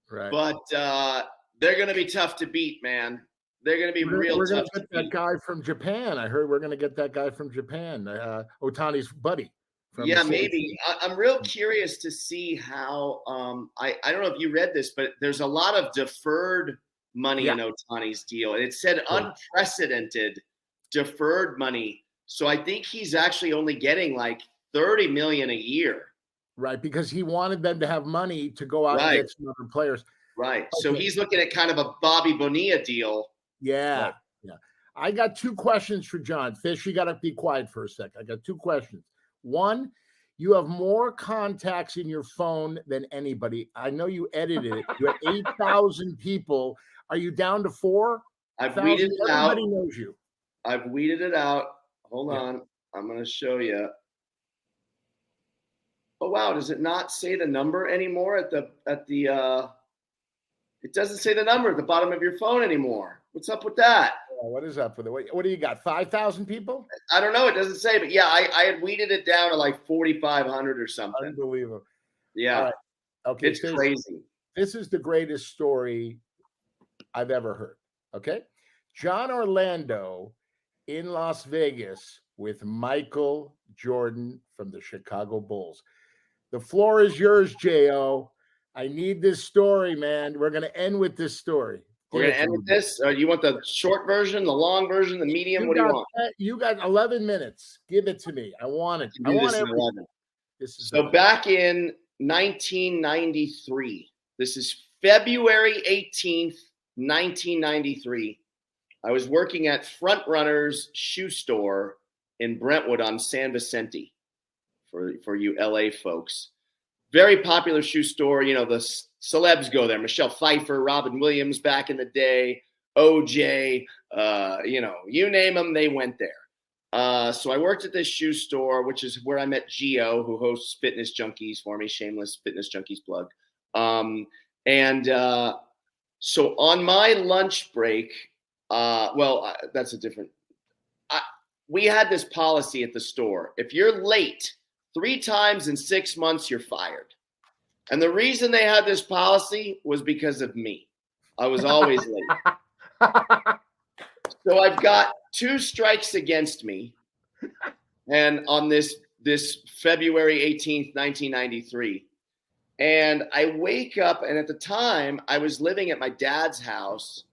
Right. but uh, they're going to be tough to beat, man. They're going to be we're, real we're gonna get that beat. guy from Japan. I heard we're gonna get that guy from Japan, uh, Ohtani's buddy. from Yeah, maybe. I, I'm real curious to see how. Um, I I don't know if you read this, but there's a lot of deferred money in Ohtani's deal, and it said Right. unprecedented deferred money. So I think he's actually only getting like 30 million a year. Right, because he wanted them to have money to go out Right. and get some other players. Right. So he's looking at kind of a Bobby Bonilla deal. Yeah, Right. yeah. I got two questions for John. Fish, you got to be quiet for a sec. I got two questions. One, you have more contacts in your phone than anybody. I know you edited it. You have 8,000 people. Are you down to four? I've weeded it out. Everybody knows you. I've weeded it out. Hold Yeah. on. I'm going to show you. Oh wow, does it not say the number anymore at the at the uh it doesn't say the number at the bottom of your phone anymore. What's up with that? Oh, what is up with it? What, what do you got? 5,000 people? I don't know. It doesn't say, but yeah, I, I had weeded it down to like 4,500 or something. Unbelievable. Yeah, right. Okay. it's Fish, crazy. this is the greatest story I've ever heard. Okay. Jon Orlando in Las Vegas with Michael Jordan from the Chicago Bulls. The floor is yours, J.O. I need this story, man. We're going to end with this story. We're gonna end with this. Uh, you want the short version, the long version, the medium? what do you want? You got 11 minutes. Give it to me. I want it. I want this in everything. 11. This is So back in 1993, this is February 18th, 1993. I was working at Front Runners Shoe Store in Brentwood on San Vicente for, for you LA folks. Very popular shoe store. You know, the celebs go there. Michelle Pfeiffer, Robin Williams back in the day, OJ, uh, you know, you name them, they went there. Uh, so I worked at this shoe store, which is where I met Gio, who hosts Fitness Junkies for me, shameless Fitness Junkies plug. Um, and uh, so on my lunch break, Uh, well, uh, that's a different. I, we had this policy at the store: if you're late three times in six months, you're fired. And the reason they had this policy was because of me. I was always late. So I've got two strikes against me, and on this this February 18th, 1993. And I wake up, and at the time, I was living at my dad's house,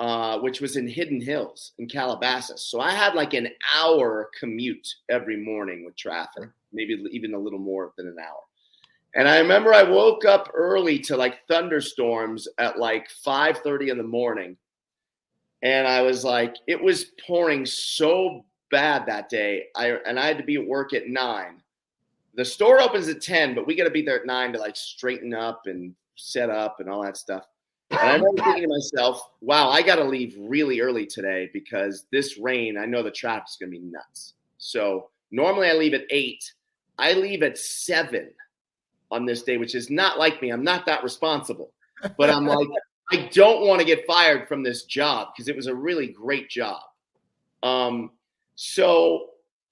uh, which was in Hidden Hills in Calabasas. So I had like an hour commute every morning with traffic, maybe even a little more than an hour. And I remember I woke up early to like thunderstorms at like 5:30 in the morning. And I was like, it was pouring so bad that day. I and I had to be at work at nine. The store opens at 10, but we got to be there at nine to like straighten up and set up and all that stuff. And I remember thinking to myself, wow, I got to leave really early today because this rain, I know the traffic's going to be nuts. So normally I leave at eight. I leave at seven on this day, which is not like me. I'm not that responsible. But I'm like, I don't want to get fired from this job because it was a really great job. Um, so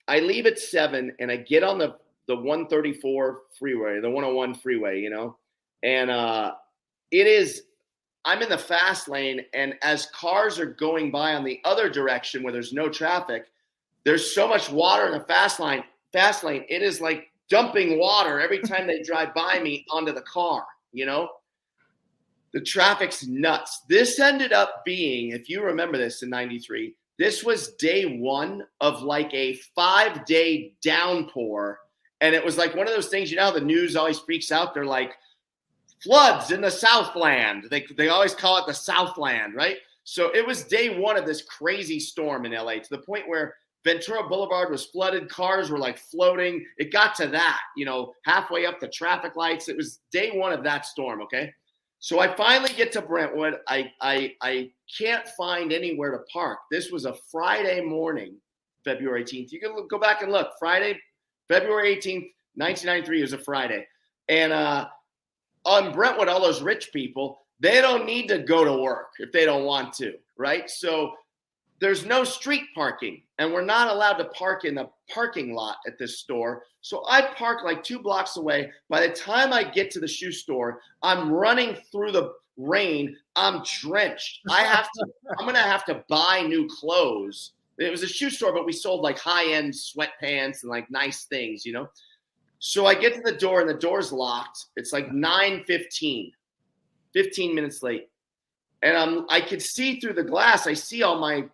I leave at seven and I get on the the 134 freeway, the 101 freeway, you know, and uh, it is. I'm in the fast lane, and as cars are going by on the other direction where there's no traffic, there's so much water in the fast lane. Fast lane, it is like dumping water every time they drive by me onto the car. You know, the traffic's nuts. This ended up being, if you remember this in '93, this was day one of like a five day downpour. And it was like one of those things, you know, the news always freaks out. They're like, floods in the Southland. They, they always call it the Southland, right? So it was day one of this crazy storm in LA to the point where Ventura Boulevard was flooded. Cars were like floating. It got to that, you know, halfway up the traffic lights. It was day one of that storm. Okay. So I finally get to Brentwood. I, I, I can't find anywhere to park. This was a Friday morning, February 18th. You can look, go back and look. Friday, February 18th, 1993 was a Friday. And uh, on Brentwood, all those rich people, they don't need to go to work if they don't want to, right? So there's no street parking, and we're not allowed to park in the parking lot at this store. So I park like two blocks away. By the time I get to the shoe store, I'm running through the rain. I'm drenched. I have to, I'm going to have to buy new clothes. It was a shoe store, but we sold like high end sweatpants and like nice things, you know? So I get to the door and the door's locked. It's like 9 15, 15 minutes late. And I'm, I could see through the glass. I see all my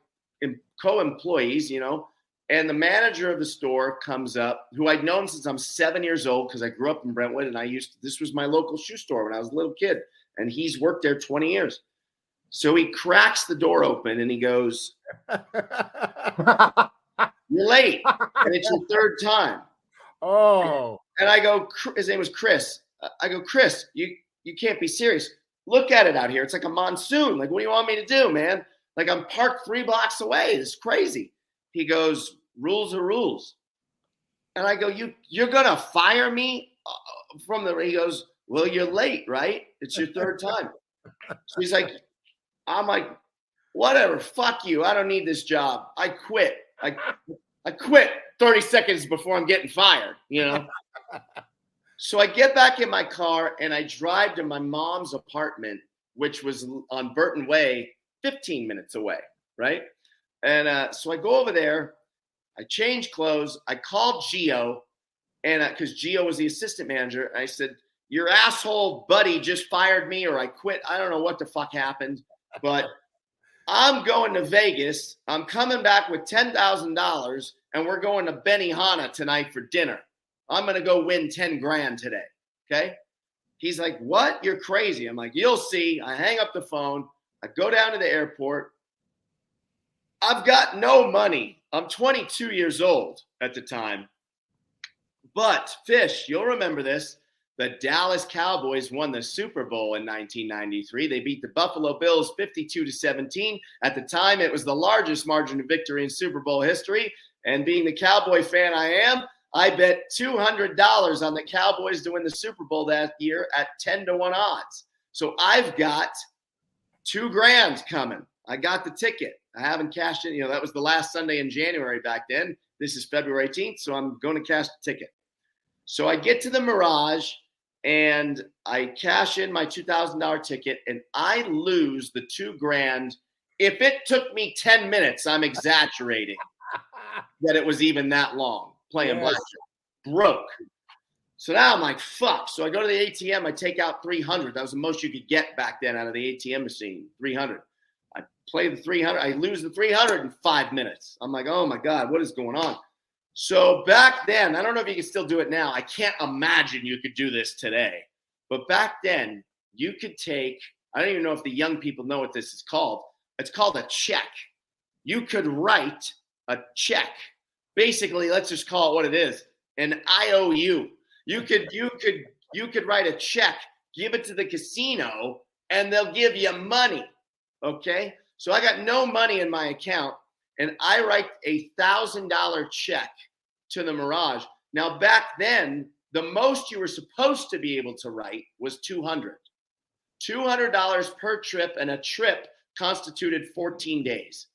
co-employees, you know, and the manager of the store comes up, who I'd known since I'm seven years old because I grew up in Brentwood, and I used to, this was my local shoe store when I was a little kid, and he's worked there 20 years. So he cracks the door open and he goes, "You're late, and it's your third time." Oh, And I go, his name was Chris. I go, Chris, you you can't be serious. Look at it out here. It's like a monsoon. Like, what do you want me to do, man? Like I'm parked three blocks away. It's crazy. He goes, rules are rules. And I go, you you're gonna fire me uh, from the. He goes, well, you're late, right? It's your third time. So he's like, I'm like, whatever. Fuck you. I don't need this job. I quit. I I quit 30 seconds before I'm getting fired. You know. so I get back in my car and I drive to my mom's apartment, which was on Burton Way, 15 minutes away, right? And uh, so I go over there, I change clothes, I call Gio, and because uh, Gio was the assistant manager, I said, Your asshole buddy just fired me, or I quit. I don't know what the fuck happened, but I'm going to Vegas. I'm coming back with $10,000, and we're going to Benihana tonight for dinner. I'm going to go win 10 grand today. Okay. He's like, What? You're crazy. I'm like, You'll see. I hang up the phone. I go down to the airport. I've got no money. I'm 22 years old at the time. But, Fish, you'll remember this. The Dallas Cowboys won the Super Bowl in 1993. They beat the Buffalo Bills 52 to 17. At the time, it was the largest margin of victory in Super Bowl history. And being the Cowboy fan I am, I bet $200 on the Cowboys to win the Super Bowl that year at 10 to 1 odds. So I've got two grand coming. I got the ticket. I haven't cashed it. You know, that was the last Sunday in January back then. This is February 18th, so I'm going to cash the ticket. So I get to the Mirage and I cash in my $2,000 ticket and I lose the two grand. If it took me 10 minutes, I'm exaggerating that it was even that long playing Yes. blackjack. Broke. So now I'm like, fuck. So I go to the ATM, I take out 300. That was the most you could get back then out of the ATM machine, 300. I play the 300, I lose the 300 in five minutes. I'm like, oh my God, what is going on? So back then, I don't know if you can still do it now. I can't imagine you could do this today. But back then, you could take, I don't even know if the young people know what this is called. It's called a check. You could write a check. Basically, let's just call it what it is an IOU. You could you could you could write a check, give it to the casino, and they'll give you money. Okay? So I got no money in my account, and I write a thousand dollar check to the Mirage. Now back then, the most you were supposed to be able to write was 200. $200 per trip, and a trip constituted 14 days.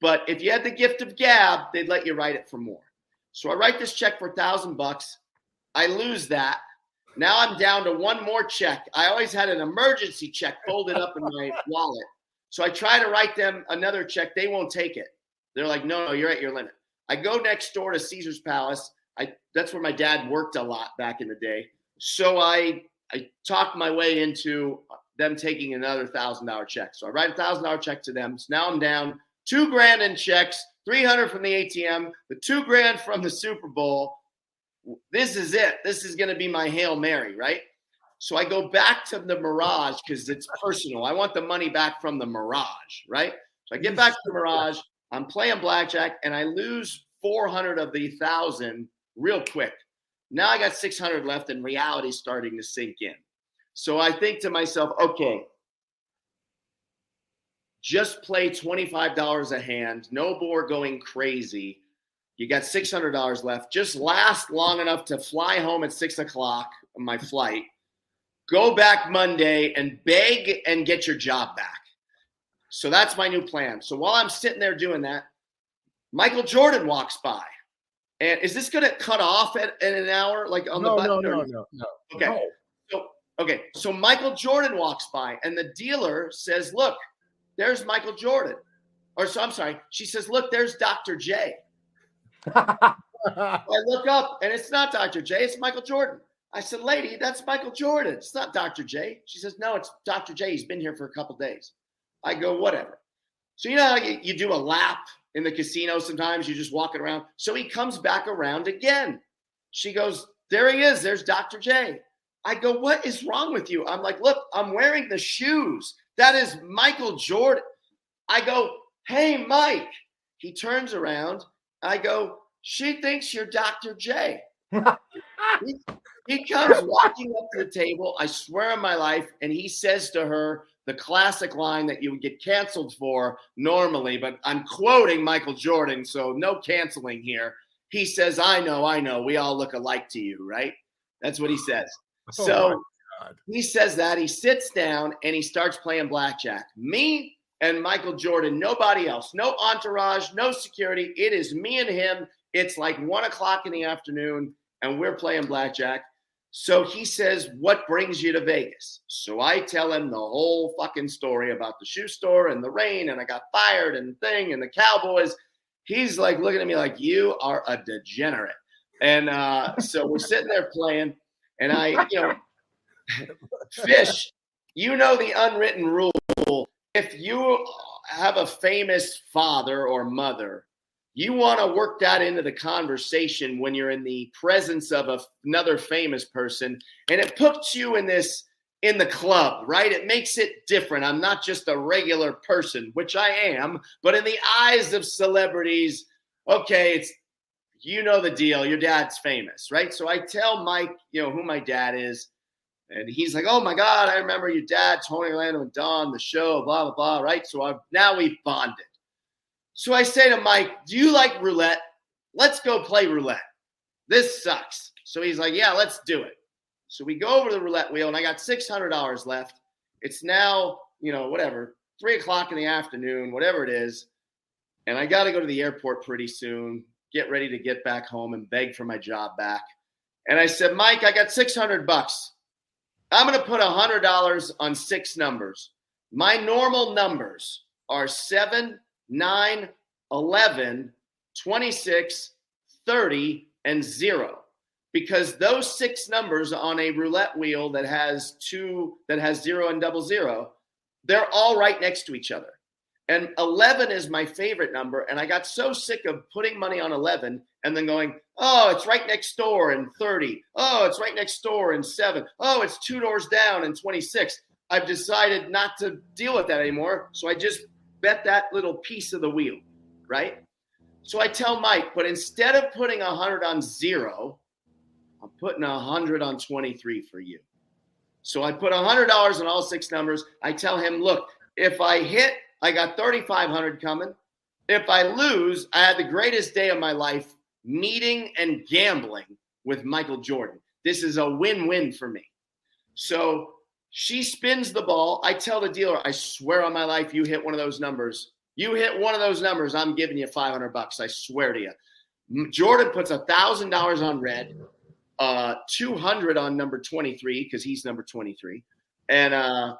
But if you had the gift of gab, they'd let you write it for more. So I write this check for a thousand bucks. I lose that. Now I'm down to one more check. I always had an emergency check folded up in my wallet. So I try to write them another check. They won't take it. They're like, no, no, you're at your limit. I go next door to Caesar's Palace. I that's where my dad worked a lot back in the day. So I I talked my way into them taking another thousand dollar check. So I write a thousand dollar check to them. So now I'm down two grand in checks, 300 from the ATM, the two grand from the Super Bowl. This is it. This is going to be my Hail Mary, right? So I go back to the Mirage because it's personal. I want the money back from the Mirage, right? So I get back to the Mirage. I'm playing blackjack and I lose 400 of the thousand real quick. Now I got 600 left and reality's starting to sink in. So I think to myself, okay, just play $25 a hand, no more going crazy. You got $600 left. Just last long enough to fly home at six o'clock on my flight. Go back Monday and beg and get your job back. So that's my new plan. So while I'm sitting there doing that, Michael Jordan walks by. And is this going to cut off at, in an hour, like on no, the button? no, or- no, no. Okay. No. So okay, so Michael Jordan walks by, and the dealer says, "Look, there's Michael Jordan." Or so I'm sorry. She says, "Look, there's Dr. J." I look up, and it's not Dr. J. It's Michael Jordan. I said, "Lady, that's Michael Jordan. It's not Dr. J." She says, "No, it's Dr. J. He's been here for a couple days." I go, "Whatever." So you know how you, you do a lap in the casino sometimes you're just walking around. So he comes back around again. She goes, There he is. There's Dr. J. I go, What is wrong with you? I'm like, Look, I'm wearing the shoes. That is Michael Jordan. I go, Hey, Mike. He turns around. I go, She thinks you're Dr. J. he, he comes walking up to the table. I swear on my life. And he says to her, the classic line that you would get canceled for normally, but I'm quoting Michael Jordan, so no canceling here. He says, I know, I know, we all look alike to you, right? That's what he says. Oh So God. he says that he sits down and he starts playing blackjack. Me and Michael Jordan, nobody else, no entourage, no security. It is me and him. It's like one o'clock in the afternoon, and we're playing blackjack. So he says, What brings you to Vegas? So I tell him the whole fucking story about the shoe store and the rain, and I got fired and thing and the Cowboys. He's like looking at me like, You are a degenerate. And uh, so we're sitting there playing, and I, you know, fish, you know the unwritten rule. If you have a famous father or mother, you want to work that into the conversation when you're in the presence of a, another famous person, and it puts you in this in the club, right? It makes it different. I'm not just a regular person, which I am, but in the eyes of celebrities, okay, it's you know the deal. Your dad's famous, right? So I tell Mike, you know, who my dad is. And he's like, "Oh my God, I remember your dad, Tony Orlando and Dawn, the show, blah blah blah." Right? So I've, now we've bonded. So I say to Mike, "Do you like roulette? Let's go play roulette. This sucks." So he's like, "Yeah, let's do it." So we go over to the roulette wheel, and I got six hundred dollars left. It's now, you know, whatever, three o'clock in the afternoon, whatever it is. And I got to go to the airport pretty soon, get ready to get back home and beg for my job back. And I said, Mike, I got 600 bucks. I'm going to put $100 on six numbers. My normal numbers are 7, 9, 11, 26, 30, and 0 because those six numbers on a roulette wheel that has two that has 0 and double zero they're all right next to each other. And 11 is my favorite number and I got so sick of putting money on 11 and then going, "Oh, it's right next door in 30. Oh, it's right next door in 7. Oh, it's two doors down in 26." I've decided not to deal with that anymore, so I just bet that little piece of the wheel, right? So I tell Mike, but instead of putting 100 on 0, I'm putting 100 on 23 for you. So I put $100 on all six numbers. I tell him, look, if I hit, I got 3,500 coming. If I lose, I had the greatest day of my life meeting and gambling with Michael Jordan. This is a win win for me. So she spins the ball. I tell the dealer, I swear on my life, you hit one of those numbers. You hit one of those numbers, I'm giving you 500 bucks. I swear to you. Jordan puts a thousand dollars on red, uh, 200 on number 23 because he's number 23, and uh,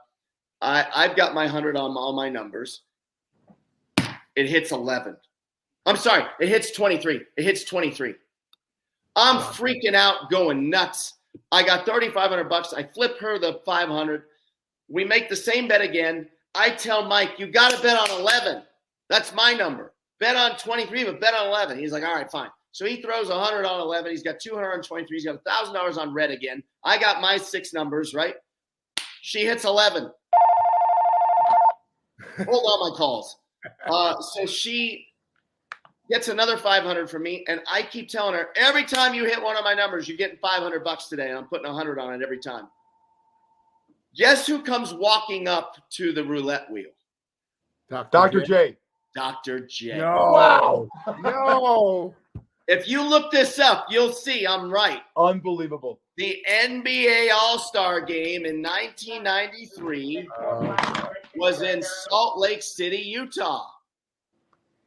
I, I've got my hundred on all my numbers. It hits 11. I'm sorry, it hits 23. It hits 23. I'm freaking out, going nuts. I got 3,500 bucks. I flip her the 500. We make the same bet again. I tell Mike, you got to bet on 11. That's my number. Bet on 23, but bet on 11. He's like, all right, fine. So he throws 100 on 11. He's got 223. He's got $1,000 on red again. I got my six numbers, right? She hits 11. Hold on my calls. Uh, so she gets another 500 from me. And I keep telling her, every time you hit one of my numbers, you're getting 500 bucks today. And I'm putting 100 on it every time. Guess who comes walking up to the roulette wheel? Dr. J. Dr. J. No. Wow. No. If you look this up, you'll see I'm right. Unbelievable. The NBA All Star game in 1993 Uh, was in Salt Lake City, Utah.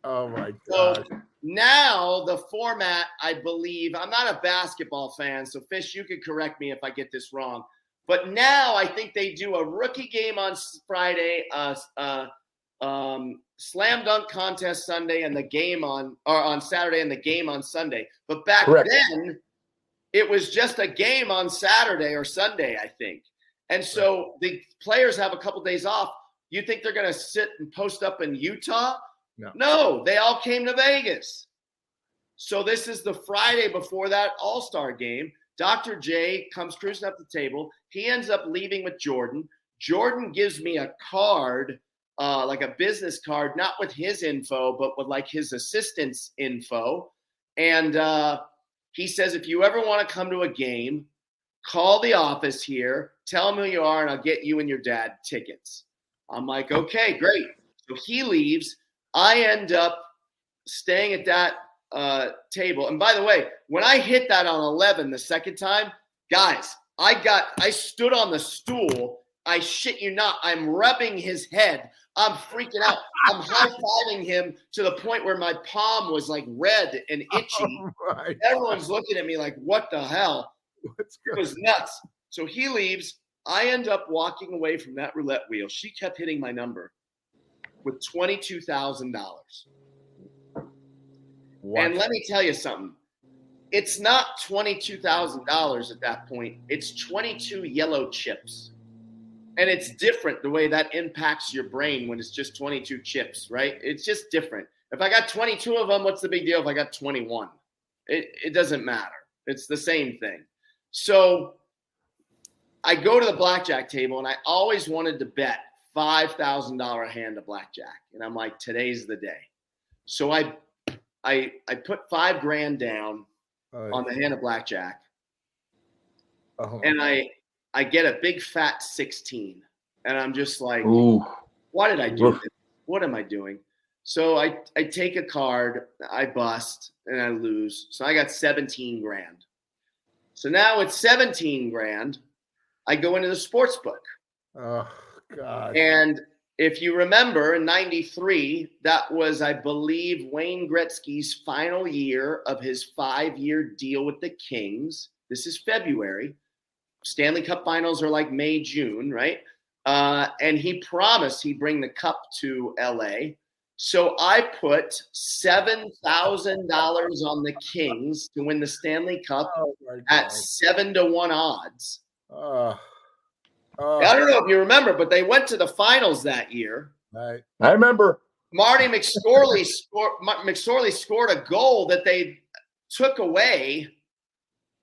Oh my god. So now the format, I believe, I'm not a basketball fan, so Fish, you could correct me if I get this wrong. But now I think they do a rookie game on Friday, uh, uh, um, slam dunk contest Sunday, and the game on or on Saturday, and the game on Sunday. But back Correct. then, it was just a game on Saturday or Sunday, I think. And so the players have a couple days off. You think they're going to sit and post up in Utah? No. No, they all came to Vegas. So this is the Friday before that All Star game. Dr. J comes cruising up the table. He ends up leaving with Jordan. Jordan gives me a card, uh, like a business card, not with his info, but with like his assistant's info. And uh, he says, if you ever want to come to a game, call the office here, tell them who you are, and I'll get you and your dad tickets. I'm like, okay, great. So he leaves. I end up staying at that uh, table. And by the way, when I hit that on 11 the second time, guys, I got, I stood on the stool. I shit you not. I'm rubbing his head. I'm freaking out. I'm high fiving him to the point where my palm was like red and itchy. Right. Everyone's looking at me like, what the hell? Let's It was nuts. So he leaves. I end up walking away from that roulette wheel. She kept hitting my number with $22,000. And let me tell you something. It's not $22,000 at that point. It's 22 yellow chips. And it's different the way that impacts your brain when it's just 22 chips, right? It's just different. If I got 22 of them, what's the big deal if I got 21? It, it doesn't matter. It's the same thing. So I go to the blackjack table and I always wanted to bet $5,000 hand of blackjack. And I'm like, today's the day. So I I I put five grand down Uh, on the hand of blackjack, oh, and I I get a big fat sixteen, and I'm just like, Ooh. why did I do Oof. this? What am I doing? So I I take a card, I bust, and I lose. So I got seventeen grand. So now it's seventeen grand. I go into the sports book, oh god. and if you remember in 93, that was, I believe, Wayne Gretzky's final year of his five year deal with the Kings. This is February. Stanley Cup finals are like May, June, right? Uh, and he promised he'd bring the cup to LA. So I put seven thousand dollars on the Kings to win the Stanley Cup Oh at seven to one odds. Oh. Oh, I don't know if you remember, but they went to the finals that year. right. I remember. Marty McSorley scored. McSorley scored a goal that they took away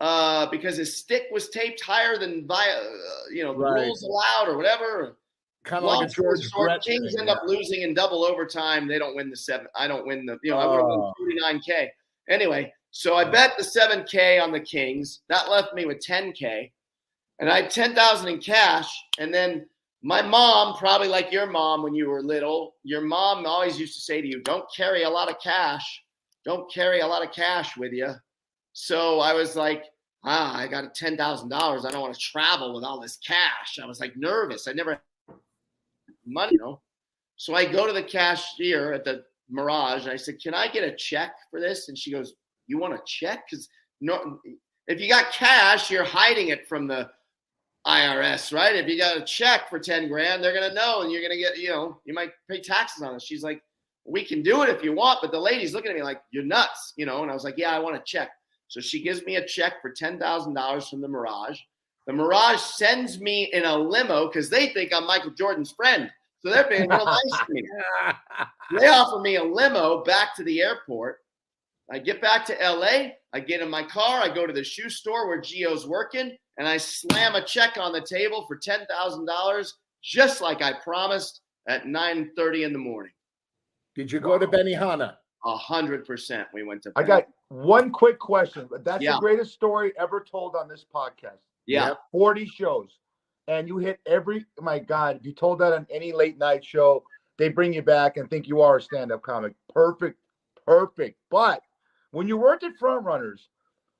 uh, because his stick was taped higher than via, uh, you know, the Right. rules allowed or whatever. Kind of like a George short, Kings thing, end yeah. up losing in double overtime. They don't win the seven. I don't win the. You know, I would have Oh. won forty nine k. Anyway, so I bet the seven k on the Kings. That left me with ten k, and I had ten thousand in cash. And then my mom, probably like your mom when you were little, your mom always used to say to you, "Don't carry a lot of cash. Don't carry a lot of cash with you." So I was like. Ah, I got ten thousand dollars. I don't want to travel with all this cash. I was like nervous. I never money, you know. So I go to the cashier at the Mirage and I said, "Can I get a check for this?" And she goes, "You want a check? Because no, if you got cash, you're hiding it from the IRS, right? If you got a check for ten grand, they're gonna know, and you're gonna get, you know, you might pay taxes on it." She's like, "We can do it if you want," but the lady's looking at me like, "You're nuts," you know. And I was like, "Yeah, I want a check." So she gives me a check for ten thousand dollars from the Mirage. The Mirage sends me in a limo because they think I'm Michael Jordan's friend. So they're being real nice to me. They offer me a limo back to the airport. I get back to LA. I get in my car. I go to the shoe store where Gio's working, and I slam a check on the table for ten thousand dollars, just like I promised at nine thirty in the morning. Did you go to Benihana? A hundred percent. We went to. I got one quick question, but that's Yeah. the greatest story ever told on this podcast. yeah. 40 shows. And you hit every my God, if you told that on any late night show, they bring you back and think you are a stand-up comic. Perfect, perfect. But when you worked at Front Runners,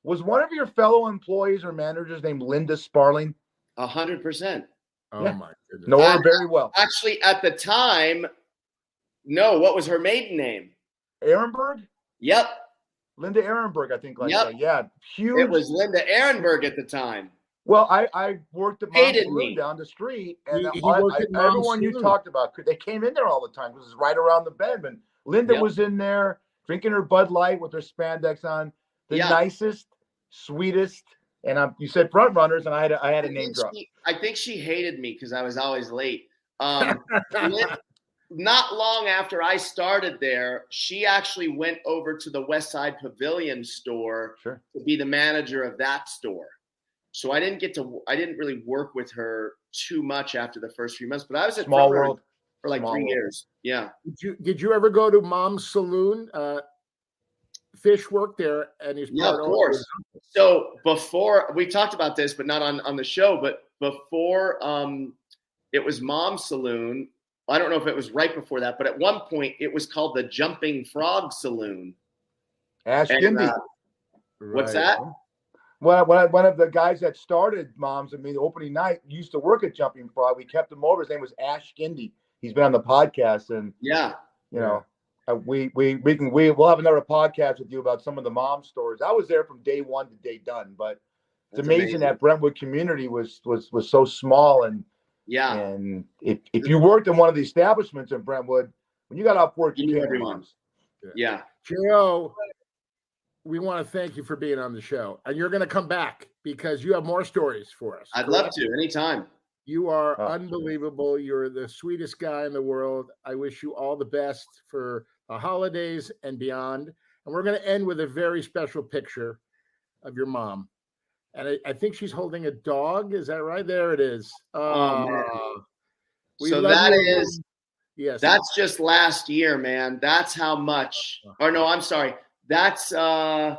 was one of your fellow employees or managers named Linda Sparling? A hundred percent. Oh Yeah. my goodness. Know her Uh, very well. Actually, at the time, no. What was her maiden name? Ehrenberg? Yep, Linda Ehrenberg, I think like Yep. that. Yeah. Huge. it was Linda Ehrenberg at the time. Well, I, I worked at Mom's Hated Saloon down the street, and He- he I- I- at Mom's everyone you talked about, they came in there all the time because it's right around the bend. And Linda Yep. was in there drinking her Bud Light with her spandex on, the Yeah. nicest, sweetest. And um, you said front runners, and I had a, I had a I name drop. she- I think she hated me because I was always late. Um, not long after I started there, she actually went over to the West Side Pavilion store Sure. to be the manager of that store. So I didn't get to, I didn't really work with her too much after the first few months, but I was at Small Front world. for like Small three world. years. Yeah. Did you did you ever go to Mom's Saloon? Uh, Fish worked there, and he's Yeah, of owner. course. So before we talked about this, but not on on the show, but before um, it was Mom's Saloon. I don't know if it was right before that, but at one point it was called the Jumping Frog Saloon. Ash And, Gindy. uh, what's Right. that? One, one, one of the guys that started Moms and me, the opening night, used to work at Jumping Frog. We kept him over. His name was Ash Gindy. He's been on the podcast, and Yeah. you know, Uh, we we we can we we'll have another podcast with you about some of the mom stories. I was there from day one to day done, but it's That's amazing, that Brentwood community was was was so small and Yeah. and if if you worked in one of the establishments in Brentwood, when you got off work, You you knew came to everyone. moms. Yeah. Joe, we want to thank you for being on the show, and you're going to come back because you have more stories for us. I'd love correct? to anytime. You are Oh, unbelievable. You're the sweetest guy in the world. I wish you all the best for the holidays and beyond. And we're going to end with a very special picture of your mom. And I, I think she's holding a dog. Is that right? There it is. Oh. Oh, So that you, is yes. that's just last year, man. That's how much. Or no, I'm sorry. That's uh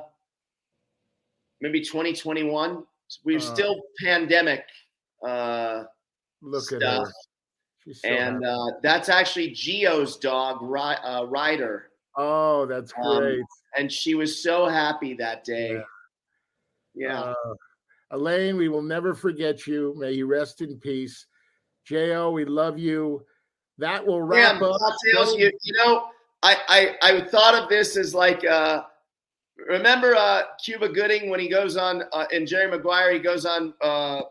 maybe 2021. We're Uh, still pandemic uh look at stuff. her. So and uh, that's actually Gio's dog, Ry- uh, Ryder, oh, that's um, great. and she was so happy that day. Yeah, Uh, Elaine, we will never forget you. May you rest in peace. Jo, we love you. that will wrap yeah, up. You, you know, I, I I thought of this as like uh remember uh Cuba Gooding when he goes on uh, and Jerry Maguire he goes on uh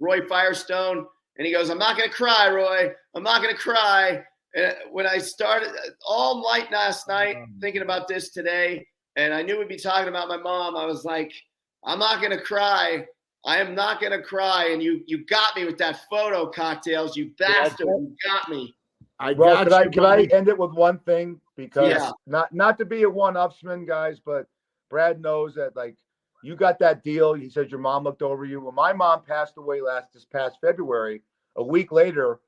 Roy Firestone and he goes, I'm not gonna cry, Roy. I'm not gonna cry. And when I started all night last night thinking about this today, and I knew we'd be talking about my mom, I was like, I'm not gonna cry. I am not gonna cry. And you you got me with that photo cocktails, you bastard. You got me. I Well, got can I can I end it with one thing because Yeah. not not to be a one upsman, guys, but Brad knows that like you got that deal. He says your mom looked over you. Well, my mom passed away last this past February, a week later,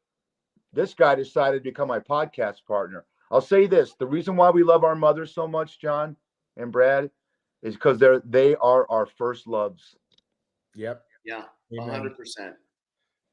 this guy decided to become my podcast partner. I'll say this: the reason why we love our mothers so much, Jon and Brad, is because they're they are our first loves. Yep. Yeah, Amen. hundred percent.